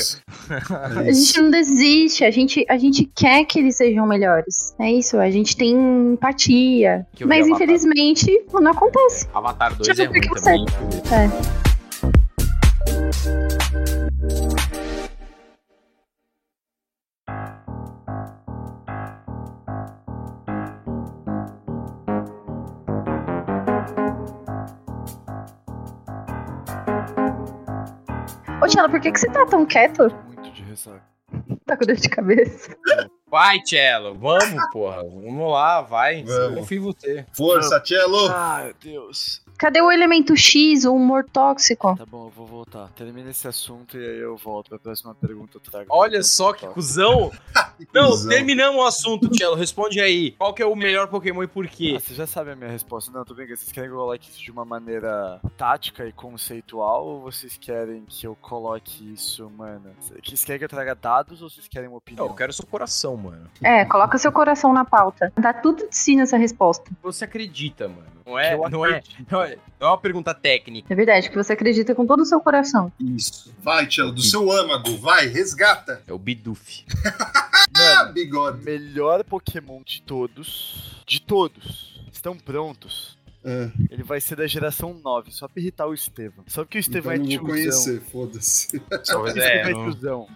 A gente não desiste, a gente, a gente quer que eles sejam melhores. É isso, a gente tem empatia. Mas Avatar. Não acontece. Avatar 2 Deixa é eu ver ruim o que também. É. Ô, Tiela, por que, que você tá tão quieto? Muito de ressaca. Tá com dor de cabeça. Vai, Cello, vamos, porra. Vamos lá, vai. Vamos. Eu confio em você. Força, Cello! Ai, meu Deus. Cadê o elemento X, o humor tóxico? Tá bom, eu vou voltar. Termina esse assunto e aí eu volto pra próxima pergunta. Eu trago Olha só que cuzão. Não, cuzão. terminamos o assunto, Cello. Responde aí. Qual que é o melhor Pokémon e por quê? Ah, você já sabe a minha resposta. Não, tô brincando. Vocês querem que eu coloque isso de uma maneira tática e conceitual? Ou vocês querem que eu coloque isso, mano? Vocês querem que eu traga dados ou vocês querem uma Não, opinião? eu quero seu coração, mano. É, coloca seu coração na pauta. Dá tudo de si nessa resposta. Você acredita, mano. Não é, não é, não é, não é uma pergunta técnica. É verdade, que você acredita com todo o seu coração. Isso. Vai, Cello, do seu âmago, vai, resgata. É o Bidoof. Ah, Mano, bigode. melhor Pokémon de todos. De todos. Estão prontos. É, Ele vai ser da geração 9, só pra irritar o Estevão. Só porque o Estevão então é não vou tiozão. conhecer, foda-se. Só porque o é, Estevão é não- tiozão.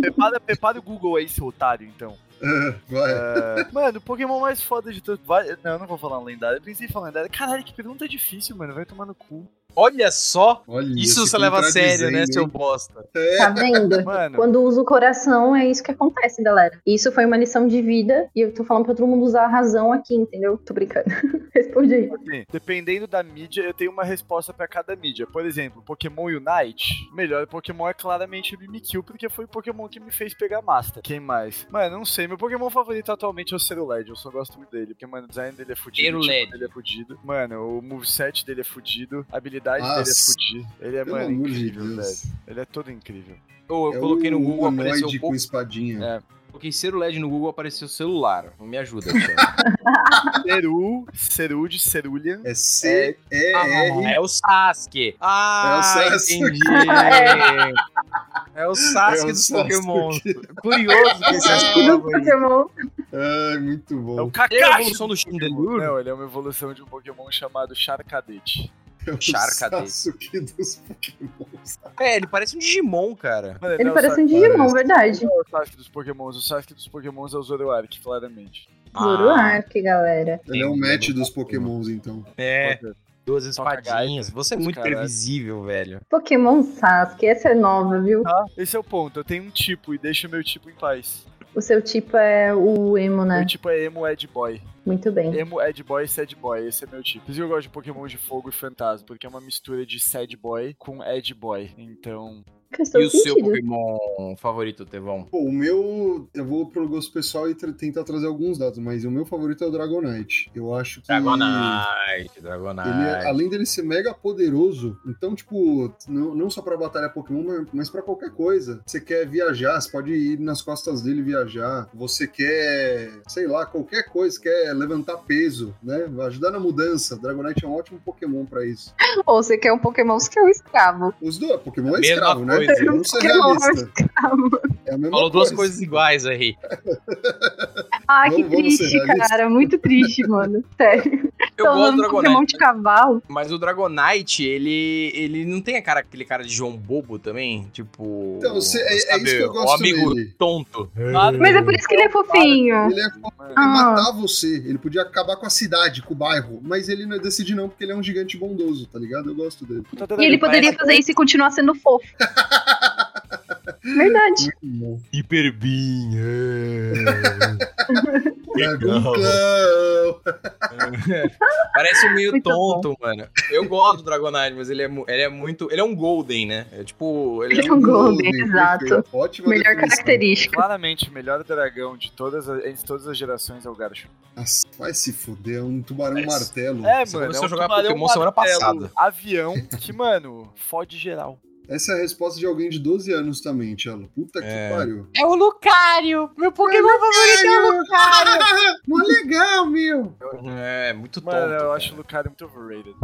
prepara, prepara o Google aí, seu otário, então. É, mano, o Pokémon mais foda de todos. Não, eu não vou falar um lendário. Eu pensei em falar lendário. Caralho, que pergunta difícil, mano. Vai tomar no cu. Olha só. Olha, Isso você leva a sério, né, seu bosta? Tá vendo? Mano, Quando usa o coração, é isso que acontece, galera. Isso foi uma lição de vida e eu tô falando pra todo mundo usar a razão aqui, entendeu? Tô brincando. Responde aí. assim, dependendo da mídia, eu tenho uma resposta pra cada mídia. Por exemplo, Pokémon Unite. O melhor Pokémon é claramente o Mimikyu, porque foi o Pokémon que me fez pegar Master. Quem mais? Mano, não sei. Meu Pokémon favorito atualmente é o Ceruled. Eu só gosto muito dele. Porque, mano, o design dele é fudido. o tipo Ceruled. dele é fudido. Mano, o moveset dele é fudido. A habilidade dele é Nossa. fudido. Ele é, mano, amor de incrível, velho. Ele é todo incrível. Eu, eu É coloquei no um Google, apareceu com pouco. espadinha. É. Coloquei ser LED no Google, apareceu celular. Me ajuda. Ceru, Ceru de Cerulean. É C-E-R. Ah, é o Sasuke. Ah, É o Sasuke. entendi. É o Sasuke É o dos Sasuke. Pokémon. Curioso que esse é Do Pokémon. Ai, muito É o bom. Ele é a Kakashi! evolução do Chandelure? Não, ele é uma evolução de um Pokémon chamado Charcadet. É o Charcadet. Sasuke dos Pokémons. É, ele parece um Digimon, cara. Mano, Ele parece um Digimon, parece. verdade. Não é o Sasuke dos Pokémons. O Sasuke dos Pokémons é o Zoroark, claramente. Zoroark, galera. Ele é o match dos Pokémons, então. É. Duas espadinhas. Você é muito previsível, velho. Pokémon Sasuke, essa é nova, viu? Tá? Esse é o ponto. Eu tenho um tipo e deixo meu tipo em paz. O seu tipo é o emo, né? Meu tipo é emo Ed Boy. Muito bem. Emo, Ed Boy, Sad Boy. Esse é meu tipo. Por isso que eu gosto de Pokémon de fogo e fantasma, porque é uma mistura de Sad Boy com Ed Boy. Então, E o seu. Pokémon favorito, Tevão? Pô, o meu. Eu vou pro gosto pessoal e tra- tentar trazer alguns dados, mas o meu favorito é o Dragonite. Eu acho que. Dragonite, Dragonite. Ele é- além dele ser mega poderoso, então, tipo, não, não só pra batalha Pokémon, mas, mas pra qualquer coisa. Você quer viajar, você pode ir nas costas dele viajar. Você quer, sei lá, qualquer coisa, você quer levantar peso, né? Ajudar na mudança. Dragonite é um ótimo Pokémon pra isso. Ou você quer um Pokémon que é o escravo. Os dois, Pokémon é Mesma escravo, né? Coisa. Vamos ser realistas. É Falou duas coisa. coisas iguais aí. Ah, que Vamos- triste, cara. Muito triste, mano. Sério. Eu Tô gosto do usando Pokémon de Dragonite. cavalo. Mas o Dragonite, ele, ele não tem a cara, aquele cara de João Bobo também? Tipo. Então, você- é- é isso que eu O gosto amigo dele. tonto. Mas é por isso que ele é fofinho. Ele é foda, ele Ah. matar você. Ele podia acabar com a cidade, com o bairro. Mas ele não decide não, porque ele é um gigante bondoso, tá ligado? Eu gosto dele. E ele poderia fazer isso e continuar sendo fofo. Verdade. Hiperbin. Dragoncão! Parece um meio Muito tonto, mano. Eu gosto do Dragonite, mas ele é, ele é muito. Ele é um Golden, né? É tipo. Ele Ele é um Golden, perfeito. exato. Ótima Melhor definição. característica. Claramente, o melhor dragão de todas as, entre todas as gerações é o Garchomp. Nossa, vai se fuder, é um tubarão É, martelo. É, Você mano, começou é um a jogar tubarão Pokémon semana martelo, passada. Avião que, mano, fode geral. Essa é a resposta de alguém de 12 anos também, Tchelo. Puta que É. pariu. É o Lucario! Meu Pokémon favorito é o Lucario! Mó legal, meu! É, muito tonto. Mano, eu cara. acho o Lucario muito overrated.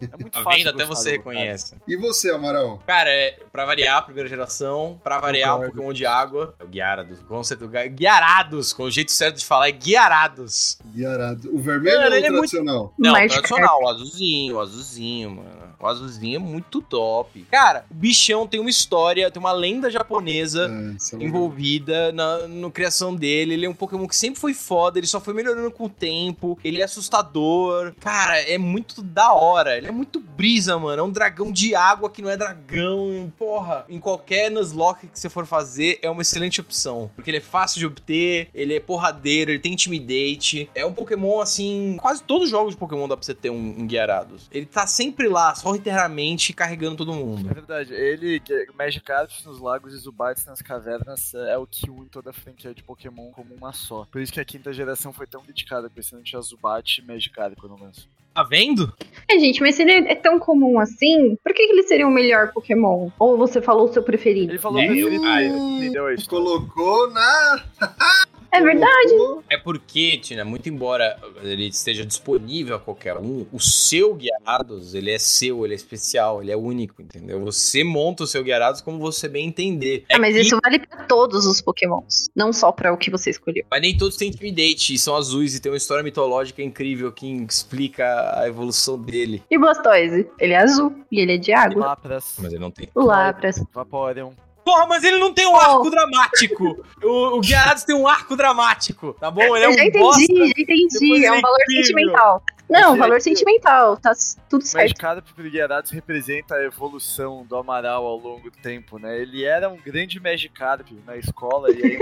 É muito fácil vendo? Até você reconhece. E você, Amaral? Cara, é, pra variar, primeira geração. Pra variar, Concordo. Pokémon de água. É o Guiarados. O conceito do Gui- Guiarados, com o jeito certo de falar, é Guiarados. Guiarado. O vermelho Mano, ou o ele é muito- tradicional? Não, Mais tradicional, o azulzinho, o azulzinho, mano. O azulzinho é muito top. Cara, o bichão tem uma história, tem uma lenda japonesa É, é envolvida na no criação dele. Ele é um Pokémon que sempre foi foda, ele só foi melhorando com o tempo. Ele é assustador. Cara, é muito da hora. Ele é muito brisa, mano. É um dragão de água que não é dragão. Porra, em qualquer Nuzlocke que você for fazer, é uma excelente opção. Porque ele é fácil de obter, ele é porradeiro, ele tem intimidate. É um Pokémon, assim. Quase todos os jogos de Pokémon dá pra você ter um, um Guiarados. Ele tá sempre lá, só eternamente carregando todo É mundo. verdade, ele, que é Magikarp nos lagos e Zubat nas cavernas é o que une toda a franquia de Pokémon como uma só. Por isso que a quinta geração foi tão dedicada, porque senão tinha Zubat e Magikarp quando lançou. Tá vendo? É, gente, mas se ele é tão comum assim, por que, que ele seria o melhor Pokémon? Ou você falou o seu preferido? Ele falou É, preferido, eu- dele, entendeu história? Colocou na. É verdade. É porque, Tina, muito embora ele esteja disponível a qualquer um, o seu Guiarados, ele é seu, ele é especial, ele é único, entendeu? Você monta o seu Guiarados como você bem entender. Ah, mas que- isso vale pra todos os Pokémons, não só pra o que você escolheu. Mas nem todos têm Intimidate, e são azuis e tem uma história mitológica incrível que explica a evolução dele. E Blastoise? Ele é azul e ele é de água. Lapras, Mas ele não tem. O Lapras. Vaporeon. Porra, mas ele não tem um Oh. arco dramático! O, o Guiarados tem um arco dramático, tá bom? Ele é Eu um já entendi, bosta. já entendi. É um valor sentimental. Não, Esse valor é- sentimental. Tá tudo certo. Magikarp pro Gyarados representa a evolução do Amaral ao longo do tempo, né? Ele era um grande Magikarp na escola e aí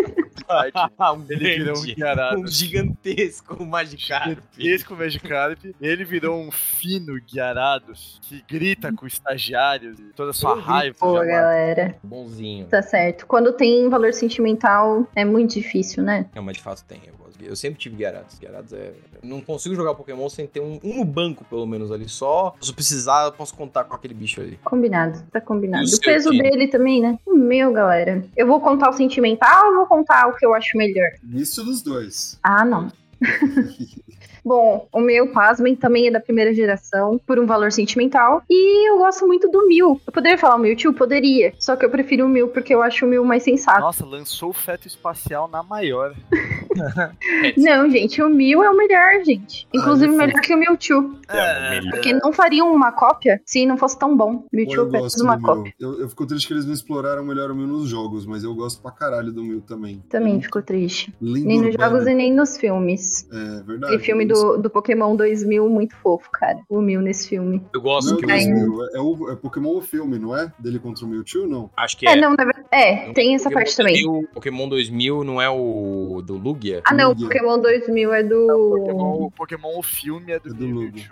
na um ele virou um grande, um gigantesco Magikarp. Gigantesco Magikarp. Ele virou um fino Gyarados que grita com estagiários e toda a sua raiva. Pô, galera. Bonzinho. Tá certo. Quando tem valor sentimental, é muito difícil, né? Não, mas de fato tem. Eu. Eu sempre tive Gyarados. Gyarados é. eu não consigo jogar Pokémon sem ter um, um no banco, pelo menos, ali. Só se eu precisar, eu posso contar com aquele bicho ali. Combinado, tá combinado. O peso dele também, né? O meu, galera. Eu vou contar o sentimental ou vou contar o que eu acho melhor? Misto dos dois. Ah, não. Bom, o meu, pasmem, também é da primeira geração, por um valor sentimental. E eu gosto muito do Mil. Eu poderia falar o Mewtwo? Poderia. Só que eu prefiro o Mil porque eu acho o Mil mais sensato. Nossa, lançou o feto espacial na maior. Não, gente, o Mew é o melhor, gente. Inclusive, é melhor que o Mewtwo. É, Porque não fariam uma cópia se não fosse tão bom. Pô, Mewtwo eu é gosto uma do cópia. Mil. Eu, eu fico triste que eles não exploraram melhor o Mil nos jogos, mas eu gosto pra caralho do Mil também. Também ficou triste. Lindo Nem nos jogos e nem nos filmes. É verdade. Tem filme do, do Pokémon 2000 muito fofo, cara. O Mew nesse filme. Eu gosto Não, que é, o. Mil, é, o, é Pokémon o filme, não é? Dele contra o Mewtwo, não? Acho que É, é. não, na verdade. É, tem essa parte também. 2000, Pokémon 2000 não é o do Lugia? Ah, não, o Lugia. Pokémon 2000 é do. Pokémon, Pokémon o filme é do, É do Mew, Lugia.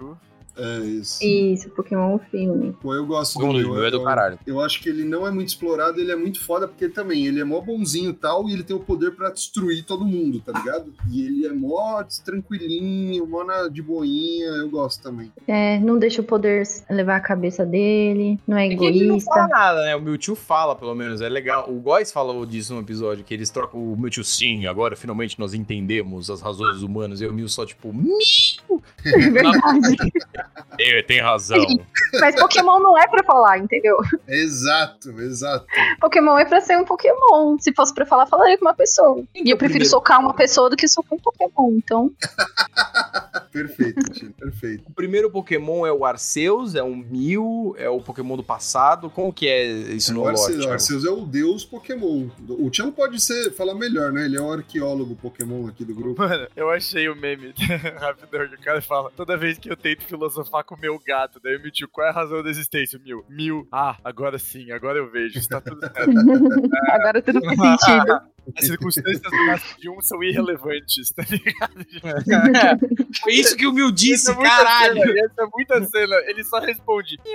É isso. Isso, Pokémon filme. Pô, eu gosto do Mil. 2000 é do eu- caralho. Eu acho que ele não é muito explorado, ele é muito foda, porque também ele é mó bonzinho e tal, e ele tem o poder pra destruir todo mundo, tá ligado? E ele é mó tranquilinho, mó na, de boinha, eu gosto também. É, não deixa o poder levar a cabeça dele, não é É que ele não fala egoísta. nada, né? O Mewtwo fala, pelo menos. É legal. O Góis falou disso no episódio, que eles trocam o Mewtwo sim, agora finalmente nós entendemos as razões humanas. E o Mew só, tipo, Mew! É verdade. É, tem razão. Mas Pokémon não é pra falar, entendeu? Exato, exato. Pokémon é pra ser um Pokémon. Se fosse pra falar, falaria com uma pessoa. E eu prefiro socar uma pessoa do que socar um Pokémon. Então, Perfeito, Tino, perfeito. O primeiro Pokémon é o Arceus, é um Mew, é o Pokémon do passado. Como que é isso no O Arceus, Arceus é o deus Pokémon. O Tião pode ser, falar melhor, né? Ele é o arqueólogo Pokémon aqui do grupo. Mano, eu achei o meme rapidão que o cara fala: toda vez que eu tento filosofar com o meu gato, daí o Mewtwo, qual é a razão da existência? Mil. Mil. Ah, agora sim, agora eu vejo. Está tudo certo. agora tudo faz sentido. As circunstâncias de um são irrelevantes, tá ligado? Foi isso que o Mew disse, Essa é muita caralho! Cena, essa é muita cena. Ele só responde.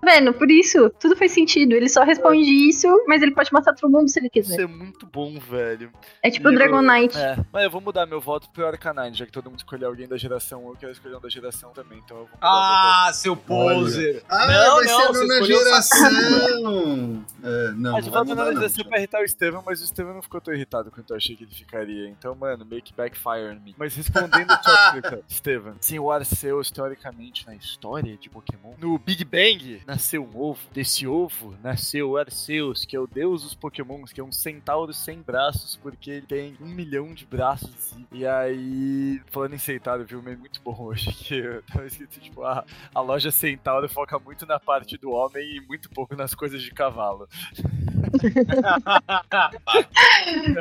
Tá vendo? Por isso, tudo faz sentido. Ele só responde isso, mas ele pode matar todo mundo se ele Isso quiser. é muito bom, velho. É tipo o E eu- Dragonite. É, mas eu vou mudar meu voto pro Arcanine, já que todo mundo escolheu alguém da geração, eu quero escolher um da geração também, então eu vou Ah, seu poser! Ah, Não, vai não, ser você na geração! É, não, não vai mudar na não. Geração pra irritar o Estevam, mas o Estevam não ficou tão irritado quanto eu achei que ele ficaria. Então, mano, make backfire on me. Mas respondendo a sua pergunta, Estevam, sim, o Arceus, teoricamente, na história de Pokémon, no Big Bang, nasceu um ovo. Desse ovo, nasceu o Arceus, que é o deus dos Pokémons, que é um centauro sem braços, porque ele tem um milhão de braços. E aí, falando em centauro, viu um meme muito bom hoje, que tava escrito, tipo, a, a loja centauro foca muito na parte do homem e muito pouco nas coisas de cavalo.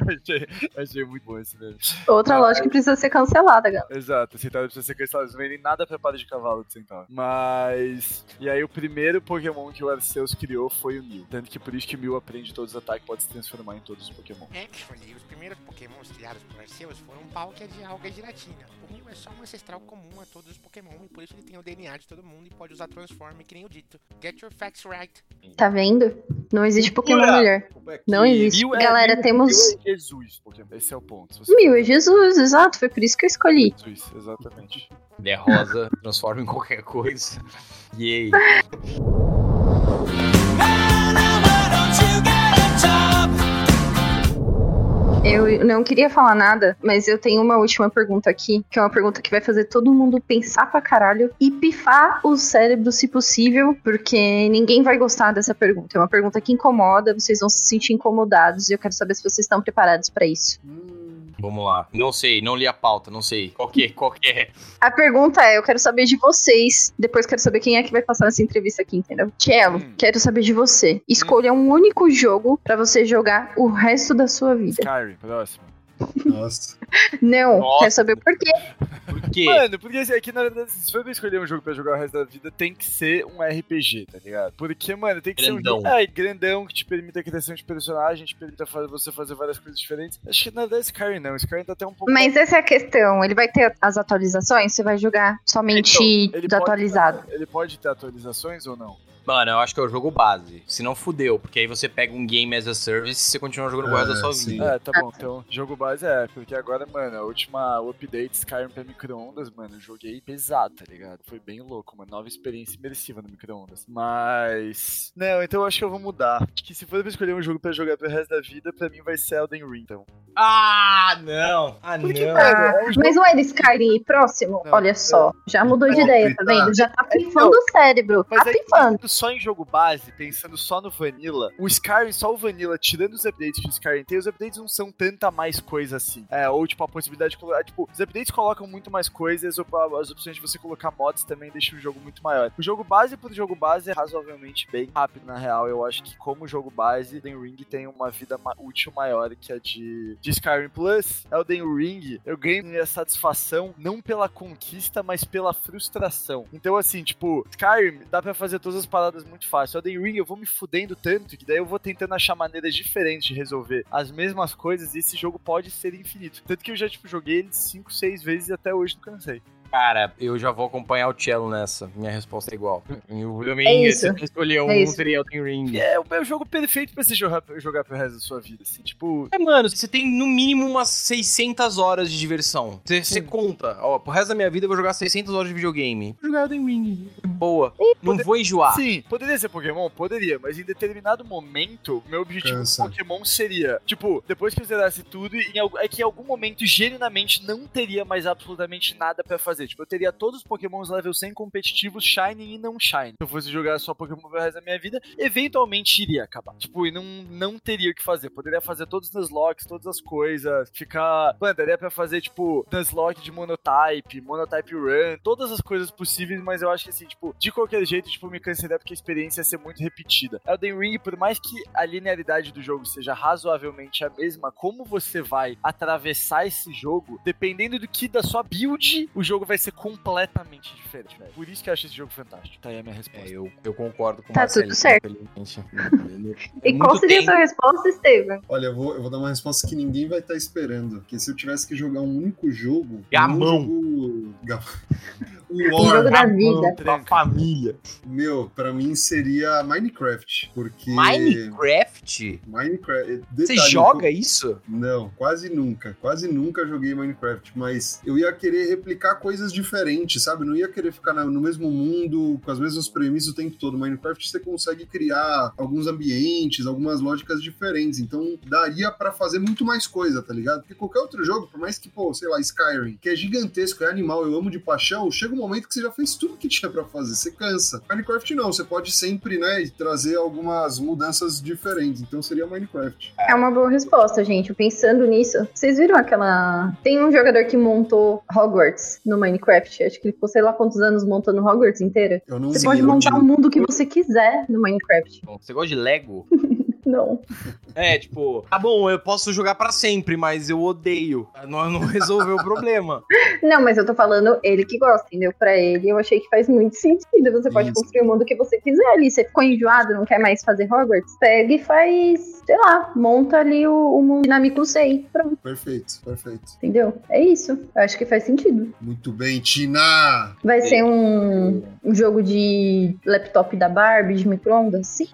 achei, achei muito bom esse meme. Outra Ah, loja que precisa ser cancelada, galera. Exato, centauro precisa ser cancelado. Eles não vendem nada pra para de cavalo de centauro. Mas. E aí, o primeiro Pokémon que o Arceus criou foi o Mew. Tanto que por isso que o Mew aprende todos os ataques e pode se transformar em todos os Pokémon. Actually, os primeiros pokémons criados por Arceus foram Palkia de alga e giratina. O Mew é só um ancestral comum a todos os pokémon e por isso ele tem o DNA de todo mundo e pode usar Transform, que nem o dito. Get your facts right. Tá vendo? Não existe Pokémon Cultura. Melhor. Não existe. Mew é- Galera, Mew- temos. Mew é Jesus, Pokémon. Esse é o ponto. Se você Mil é Jesus, exato. Foi por isso que eu escolhi. Jesus, exatamente. Ele é rosa, transforma em qualquer coisa. Yay. Eu não queria falar nada, mas eu tenho uma última pergunta aqui, que é uma pergunta que vai fazer todo mundo pensar pra caralho e pifar o cérebro, se possível, porque ninguém vai gostar dessa pergunta. É uma pergunta que incomoda, vocês vão se sentir incomodados e eu quero saber se vocês estão preparados pra isso. Vamos lá. Não sei, não li a pauta, não sei. Qual que, qual que é? A pergunta é: eu quero saber de vocês. Depois quero saber quem é que vai passar nessa entrevista aqui, entendeu? Cello, Hum. quero saber de você. Escolha um único jogo pra você jogar o resto da sua vida. Skyrim, próximo. Nossa. Não, Nossa. quero saber por quê. Por quê? Mano, porque assim, aqui na verdade, se for escolher um jogo pra jogar o resto da vida, tem que ser um RPG, tá ligado? Porque, mano, tem que Grandão. ser um jogo. É, grandão, que te permita a criação de personagem, te permita fazer, você fazer várias coisas diferentes. Acho que na verdade Skyrim não. Skyrim tá até um pouco. Mas essa é a questão. Ele vai ter as atualizações? Você vai jogar somente Então, ele pode- desatualizado? Ele pode ter atualizações ou não? Mano, eu acho que é o jogo base. Se não fudeu, porque aí você pega um game as a service e você continua jogando o resto da É, sua sim. vida. É, tá bom. Então, jogo base é, porque agora, mano, a última update Skyrim pra micro-ondas, mano, eu joguei pesado, tá ligado? Foi bem louco, uma nova experiência imersiva no micro-ondas. Mas. Não, então eu acho que eu vou mudar. Acho que se for pra escolher um jogo pra jogar pro resto da vida, pra mim vai ser Elden Ring, então. Ah, não! Ah, não! Ah, É um jogo- mas não é de Skyrim próximo? Não, Olha só, já mudou de É, ideia, tá vendo? Já tá pifando o cérebro. Tá é pifando. Só em jogo base, pensando só no Vanilla, o Skyrim, só o Vanilla, tirando os updates que o Skyrim tem, os updates não são tanta mais coisa assim. É, ou tipo, a possibilidade de colocar. Tipo, os updates colocam muito mais coisas, ou as opções de você colocar mods também deixam o jogo muito maior. O jogo base por jogo base é razoavelmente bem rápido, na real. Eu acho que, como jogo base, Elden Ring tem uma vida útil maior que a de, de Skyrim Plus. Elden Ring, eu ganhei a satisfação não pela conquista, mas pela frustração. Então, assim, tipo, Skyrim dá pra fazer todas as paradas muito fácil. Elden Ring eu vou me fudendo tanto que daí eu vou tentando achar maneiras diferentes de resolver as mesmas coisas e esse jogo pode ser infinito. Tanto que eu já, tipo, joguei ele 5, 6 vezes e até hoje não cansei. Cara, eu já vou acompanhar o Cello nessa. Minha resposta é igual. Eu também, É isso. se eu escolher um, É isso. seria Elden Ring. É o meu jogo perfeito pra você jogar, jogar pro resto da sua vida, assim. Tipo, É, mano, você tem no mínimo umas 600 horas de diversão. Você, você conta, ó, pro resto da minha vida eu vou jogar 600 horas de videogame. Vou jogar Elden Ring. Boa. Não poder- vou enjoar. Sim, poderia ser Pokémon? Poderia, mas em determinado momento, meu objetivo Cansa. com Pokémon seria, tipo, depois que eu zerasse tudo, em, é que em algum momento, genuinamente, não teria mais absolutamente nada pra fazer. Tipo, eu teria todos os Pokémons level 100 competitivos, Shining e não Shine. Se eu fosse jogar só Pokémon pro resto da minha vida, eventualmente iria acabar. Tipo, e não, não teria o que fazer. Poderia fazer todos os Nuzlocks, todas as coisas, ficar... Mano, daria pra fazer, tipo, Nuzlocke de Monotype, Monotype Run, todas as coisas possíveis, mas eu acho que, assim, tipo, de qualquer jeito, tipo, me cansaria porque a experiência ia ser muito repetida. Elden Ring, por mais que a linearidade do jogo seja razoavelmente a mesma, como você vai atravessar esse jogo, dependendo do que da sua build, o jogo vai ser completamente diferente, velho. Por isso que eu acho esse jogo fantástico. Tá aí a minha resposta. É, eu, eu concordo com o Tá Marcelinho, tudo certo. infelizmente. E É qual seria a sua resposta, Estevam? Olha, eu vou, eu vou dar uma resposta que ninguém vai estar esperando. Porque se eu tivesse que jogar um único jogo. Gamão. Um jogo... Gamão. O War, jogo da vida. Pra família. meu, pra mim seria Minecraft. Porque. Minecraft? Minecraft. Você detalhe, joga isso? Não, quase nunca. Quase nunca joguei Minecraft, mas eu ia querer replicar coisas diferentes, sabe? Não ia querer ficar no mesmo mundo, com as mesmas premissas o tempo todo. Minecraft você consegue criar alguns ambientes, algumas lógicas diferentes. Então daria pra fazer muito mais coisa, tá ligado? Porque qualquer outro jogo, por mais que, pô, sei lá, Skyrim, que é gigantesco, é animal, eu amo de paixão, chega um momento que você já fez tudo que tinha pra fazer, você cansa. Minecraft não, você pode sempre, né, trazer algumas mudanças diferentes. Então seria Minecraft. É uma boa resposta, gente. Pensando nisso, vocês viram aquela. Tem um jogador que montou Hogwarts no Minecraft. Acho que ele ficou sei lá quantos anos montando Hogwarts inteira. Eu não Você pode montar o mundo que você quiser no Minecraft. Você gosta de Lego? Não. É, tipo, tá bom, eu posso jogar pra sempre, mas eu odeio. Não, não resolveu o problema. Não, mas eu tô falando ele que gosta, entendeu? Pra ele, eu achei que faz muito sentido. Você pode Isso. construir o mundo que você quiser ali. Você ficou enjoado, não quer mais fazer Hogwarts? Pega e faz, sei lá, monta ali o, o mundo dinâmico 100. Pronto, Perfeito, perfeito. entendeu? É isso. Eu acho que faz sentido. Muito bem, Tina! Vai ser um, um jogo de laptop da Barbie, de micro-ondas? Sim.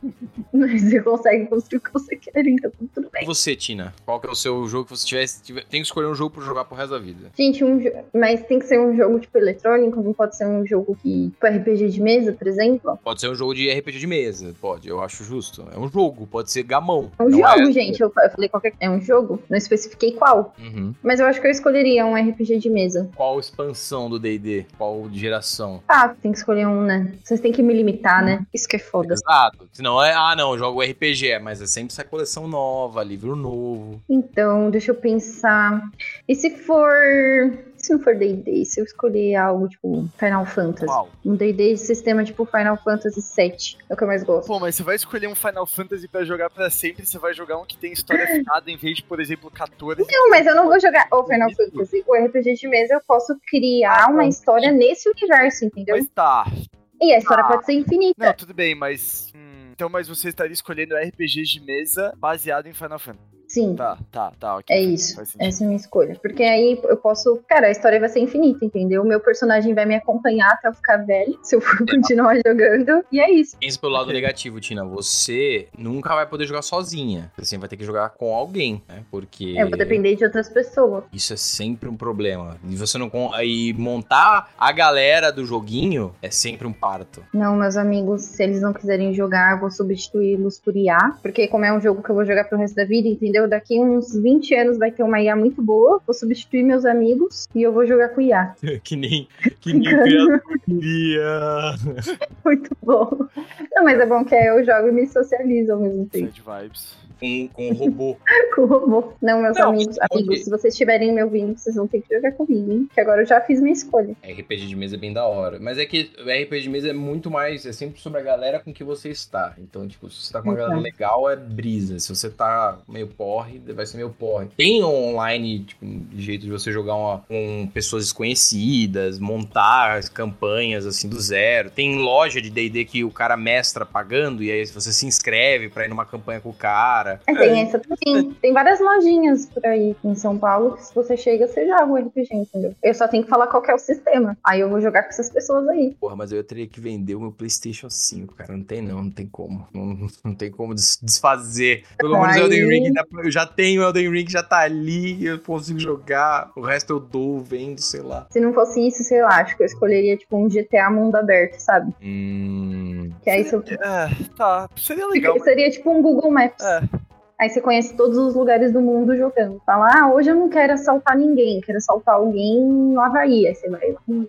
Mas você consegue construir o que você quer, então tudo E bem. você, Tina? Qual que é o seu jogo que você tivesse. tiver- tem que escolher um jogo pra jogar pro resto da vida. Gente, um mas tem que ser um jogo tipo eletrônico, não pode ser um jogo que. Tipo RPG de mesa, por exemplo. Pode ser um jogo de RPG de mesa, pode, eu acho justo. É um jogo, pode ser gamão. É um não jogo, é- gente. Eu, eu falei qualquer. É um jogo, não especifiquei qual. Uhum. Mas eu acho que eu escolheria um RPG de mesa. Qual expansão do DD? Qual geração? Ah, tem que escolher um, né? Vocês têm que me limitar, né? Isso que é foda. Exato. Senão é. Ah, não, eu jogo RPG, mas é sempre essa coleção nova, livro novo. Então, deixa eu pensar. E se for. Se não for D&D, se eu escolher algo tipo Final Fantasy? Qual? Um D&D de sistema tipo Final Fantasy VII. É o que eu mais gosto. Pô, mas você vai escolher um Final Fantasy pra jogar pra sempre, você vai jogar um que tem história fiada em vez de, por exemplo, 14. Não, mas eu não vou jogar o Final Fantasy. O RPG de mesa eu posso criar uma história nesse universo, entendeu? Mas tá. E a história Ah. pode ser infinita. Não, tudo bem, mas. Então, mas você estaria escolhendo RPGs de mesa baseado em Final Fantasy. Sim. Tá, tá, tá, ok. É isso. Essa é a minha escolha. Porque aí eu posso. Cara, a história vai ser infinita, entendeu? O meu personagem vai me acompanhar até eu ficar velho, se eu for continuar jogando. E é isso. Pensa pelo lado negativo, Tina. Você nunca vai poder jogar sozinha. Você sempre vai ter que jogar com alguém, né? Porque. Eu vou depender de outras pessoas. Isso é sempre um problema. E você não. E montar a galera do joguinho é sempre um parto. Não, meus amigos, se eles não quiserem jogar, eu vou substituí-los por IA. Porque como é um jogo que eu vou jogar pro resto da vida, entendeu? Entendeu? Daqui uns 20 anos vai ter uma IA muito boa, vou substituir meus amigos e eu vou jogar com IA. que nem, que nem queria. Muito bom. Não, mas é bom que aí eu jogo e me socializo ao mesmo tempo. Sad vibes. Com, com o robô. Com o robô. Não, meus Não, amigos, amigos, se vocês estiverem me ouvindo, vocês vão ter que jogar comigo, hein? Que agora eu já fiz minha escolha. RPG de mesa é bem da hora. Mas é que o RPG de mesa é muito mais. É sempre sobre a galera com que você está. Então, tipo, se você tá com uma galera legal, é brisa. Se você tá meio porre, vai ser meio porre. Tem online, tipo, de jeito de você jogar uma- com pessoas desconhecidas, montar as campanhas assim do zero. Tem loja de DD que o cara mestra pagando, e aí você se inscreve pra ir numa campanha com o cara. É, tem essa também. Tem várias lojinhas por aí em São Paulo que se você chega, você joga o RPG, entendeu? Eu só tenho que falar qual que é o sistema. Aí eu vou jogar com essas pessoas aí. Porra, mas eu teria que vender o meu PlayStation 5, cara. Não tem não, não tem como. Não, não tem como des- desfazer. Pelo menos o Elden Ring, eu já tenho o Elden Ring, já tá ali, eu consigo jogar. O resto eu dou, vendo, sei lá. Se não fosse isso, sei lá, acho que eu escolheria tipo um GTA mundo aberto, sabe? Hum. Que aí você... É, tá. Seria legal. mas- seria tipo um Google Maps. É, Aí você conhece todos os lugares do mundo jogando. Fala, ah, hoje eu não quero assaltar ninguém, quero assaltar alguém no Havaí. Aí você vai lá, hum,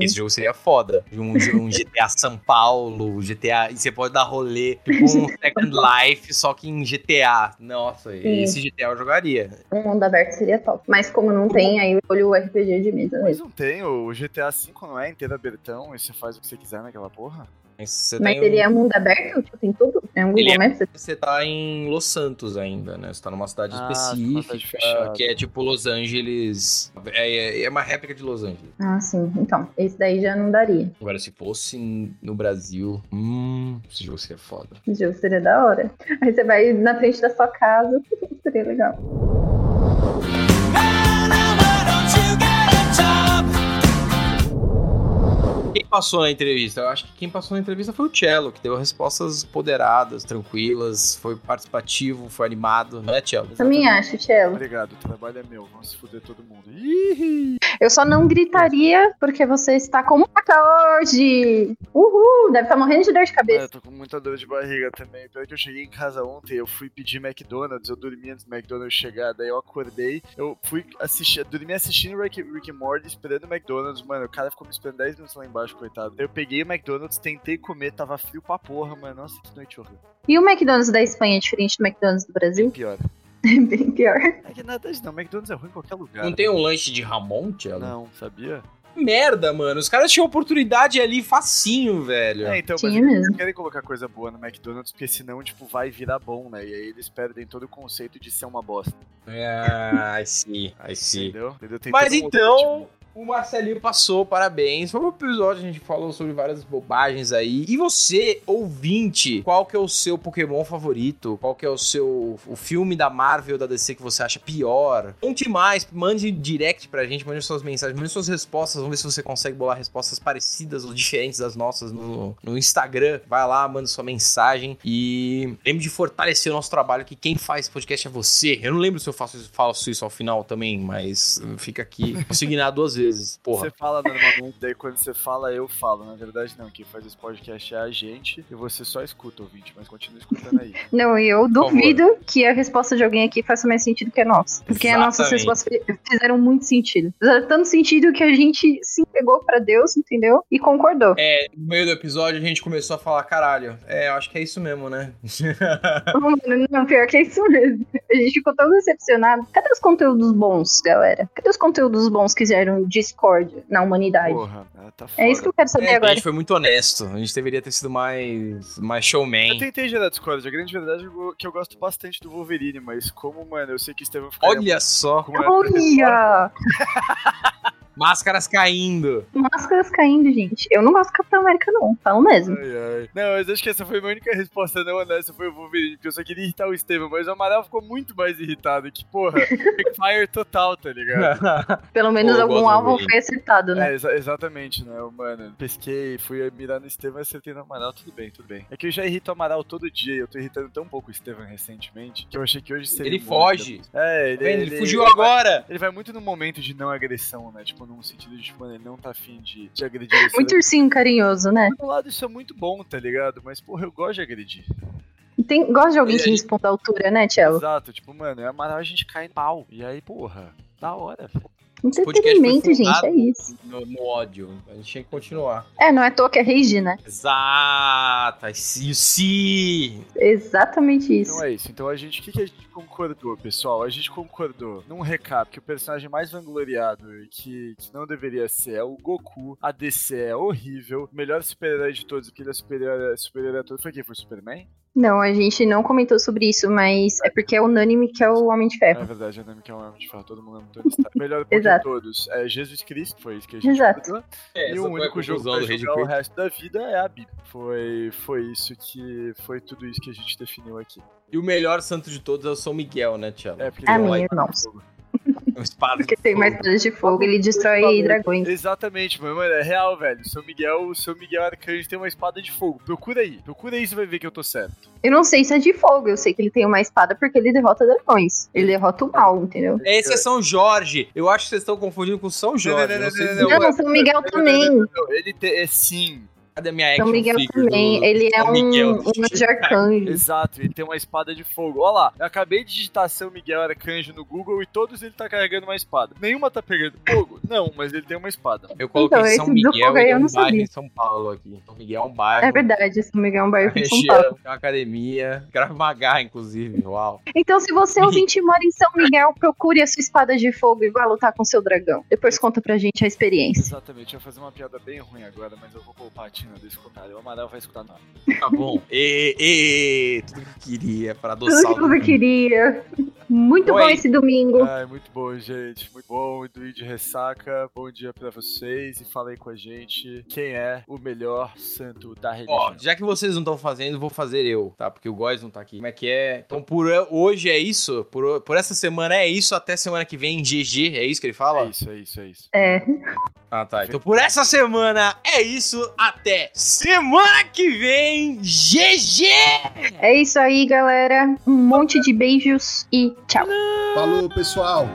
esse jogo seria foda. Um, um GTA São Paulo, GTA. E você pode dar rolê, tipo um Second Life, só que em GTA. Nossa, Sim. esse GTA eu jogaria. Um mundo aberto seria top. Mas como não tem, aí eu escolho o RPG de mesa mas não tem. O GTA V não é inteiro abertão e você faz o que você quiser naquela porra. Mas você Mas tem um- seria mundo aberto? Tipo, tem tudo? É um Ele Google é- Maps? Você tá em Los Santos ainda, né? Você tá numa cidade Ah, específica, que é tipo Los Angeles. É, é uma réplica de Los Angeles. Ah, sim. Então, esse daí já não daria. Agora, se fosse no Brasil, hum, esse jogo seria foda. Esse jogo seria da hora. Aí você vai na frente da sua casa, seria legal. Quem passou na entrevista? Eu acho que quem passou na entrevista foi o Cello, que deu respostas poderadas, tranquilas, foi participativo, foi animado, não é, Cello? Também acho, Cello. Obrigado, o trabalho é meu. Vamos se fuder todo mundo. Eu só não gritaria porque você está como maca hoje. Uhul, deve estar morrendo de dor de É, cabeça. eu tô com muita dor de barriga também. Pior que eu cheguei em casa ontem, eu fui pedir McDonald's, eu dormi antes do McDonald's chegar, daí eu acordei, eu fui assistir, dormi assistindo Rick, Rick and Morty, esperando o McDonald's, mano, o cara ficou me esperando 10 minutos lá embaixo, coitado. Eu peguei o McDonald's, tentei comer, tava frio pra porra, mano, nossa, que noite horrível. E o McDonald's da Espanha é diferente do McDonald's do Bem Brasil? pior. É bem pior. É que nada disso, não, McDonald's é ruim em qualquer lugar. Não tem um lanche de Ramon, Cello? Não, sabia? Merda, mano. Os caras tinham oportunidade ali facinho, velho. É, então, Tinha mas eles querem colocar coisa boa no McDonald's, porque senão, tipo, vai virar bom, né? E aí eles perdem todo o conceito de ser uma bosta. Ah, I see, I see. Entendeu? Entendeu? Mas um então, objetivo. O Marcelinho passou, parabéns. Foi um episódio, a gente falou sobre várias bobagens aí. E você, ouvinte, qual que é o seu Pokémon favorito? Qual que é o seu o filme da Marvel da DC que você acha pior? Conte mais, mande direct pra gente, mande suas mensagens, mande suas respostas. Vamos ver se você consegue bolar respostas parecidas ou diferentes das nossas no, no Instagram. Vai lá, manda sua mensagem e lembre de fortalecer o nosso trabalho, que quem faz podcast é você. Eu não lembro se eu faço, faço isso ao final também, mas fica aqui. Consignar duas vezes. Porra. Você fala normalmente, daí quando você fala, eu falo. Na verdade, não. Quem faz esse podcast é a gente e você só escuta, ouvinte, mas continua escutando aí. Não, e eu duvido que a resposta de alguém aqui faça mais sentido que a nossa. Porque as nossas respostas fizeram muito sentido. Fizeram tanto sentido que a gente se entregou pra Deus, entendeu? E concordou. É, no meio do episódio a gente começou a falar, caralho, é, eu acho que é isso mesmo, né? Mano, Não, pior que é isso mesmo. A gente ficou tão decepcionado. Cadê os conteúdos bons, galera? Cadê os conteúdos bons que geram discórdia na humanidade? Porra, tá foda. É isso que eu quero saber É, a agora. gente foi muito honesto. A gente deveria ter sido mais, mais Eu showman. tentei gerar Discord. A grande verdade é que eu gosto bastante do Wolverine, mas como, mano, eu sei que Estevão ficaria Olha só, Olha! máscaras caindo. Máscaras caindo, gente. Eu não gosto do Capitão América, não. Falo mesmo. Ai, ai. Não, mas acho que essa foi a minha única resposta não honesta, foi o Wolverine, porque eu só queria irritar o Estevam, mas o Amaral ficou muito mais irritado, que, porra, backfire total, tá ligado? Pelo menos Pô, eu algum alvo foi acertado, né? É, exa- exatamente, né, mano, pesquei, fui mirar no Estevam e acertei no Amaral, tudo bem, tudo bem. É que eu já irrito o Amaral todo dia, e eu tô irritando tão pouco o Estevam recentemente, que eu achei que hoje seria Ele foge. É, ele, Tá? Ele, ele- fugiu ele vai- agora. Ele vai muito no momento de não agressão, né? Tipo, num sentido de, tipo, mano, ele não tá afim de, de agredir você. Muito ursinho carinhoso, né? Por um lado, isso é muito bom, tá ligado? Mas, porra, eu gosto de agredir. Tem, gosta de alguém que responda à altura, né, Tchelo? Exato, tipo, mano, é a gente cai em pau. E aí, porra, da hora. Entretenimento, gente, é isso. No, no ódio. A gente tinha que continuar. É, não é à toa que é rage, né? Exato. Sim. Exatamente isso. Então é isso. Então a gente, o que, que a gente concordou, pessoal? A gente concordou, num recap, que o personagem mais vangloriado e que, que não deveria ser é o Goku. A DC é horrível. O melhor super-herói de todos, porque ele é superior, superior a todos. Foi quem? Foi o Superman? Não, a gente não comentou sobre isso, mas é porque é unânime que é o Homem de É Ferro. verdade, é nome que é um homem de ferro, todo mundo ama Tony Stark. O melhor de Exato. todos é Jesus Cristo, foi isso que a gente Exato. concordou. É, E o único jogo pra do jogar o resto da vida é a Bíblia. Foi, foi isso que. Foi tudo isso que a gente definiu aqui. E o melhor santo de todos é o São Miguel, né, Tiago? É, porque Amém, ele é irmãos. É uma espada Porque tem mais poderes de fogo, ele destrói dragões. Exatamente, mano, mano, é real, velho. O São Miguel, o São Miguel Arcanjo tem uma espada de fogo. Procura aí, procura aí, você vai ver que eu tô certo. Eu não sei se é de fogo, eu sei que ele tem uma espada porque ele derrota dragões. Ele derrota o mal, entendeu? Esse é São Jorge. Eu acho que vocês estão confundindo com São Jorge. não, Não, não, sei não, se- não, Não, São Miguel também. Não, Ele é sim. Cadê a minha São action Miguel figure também. do Ele é São um, Miguel? um anjo arcanjo. Exato, ele tem uma espada de fogo. Olha lá, eu acabei de digitar São Miguel Arcanjo no Google e todos ele tá carregando uma espada. Nenhuma tá pegando fogo? Não, mas ele tem uma espada. Eu coloquei Então, São Miguel e eu um bairro em São Paulo aqui. São Miguel é um bairro. É verdade, São Miguel é um bairro de São Paulo. tem uma academia, Krav Maga, inclusive. Uau. Então, se você ouvinte mora em São Miguel, procure a sua espada de fogo e vá lutar com seu dragão. Depois conta pra gente a experiência. Exatamente, eu ia fazer uma piada bem ruim agora, mas eu vou poupar a Desse comentário. O Amaral vai escutar nada. Tá bom. E, e, tudo que queria para Tudo adoçar que o você queria. Muito Oi. bom esse domingo. Ai, muito bom, gente. Muito bom. Do de ressaca. Bom dia pra vocês. E falei com a gente quem é o melhor santo da religião. Ó, já que vocês não estão fazendo, vou fazer eu, tá? Porque o Góis não tá aqui. Como é que é? Então, por hoje é isso. Por, por essa semana é isso. Até semana que vem, GG. É isso que ele fala? É isso, é isso, é isso. É. Ah, tá. Então, por essa semana é isso. Até semana que vem, GG! É isso aí, galera. Um monte de beijos e tchau. Falou, pessoal!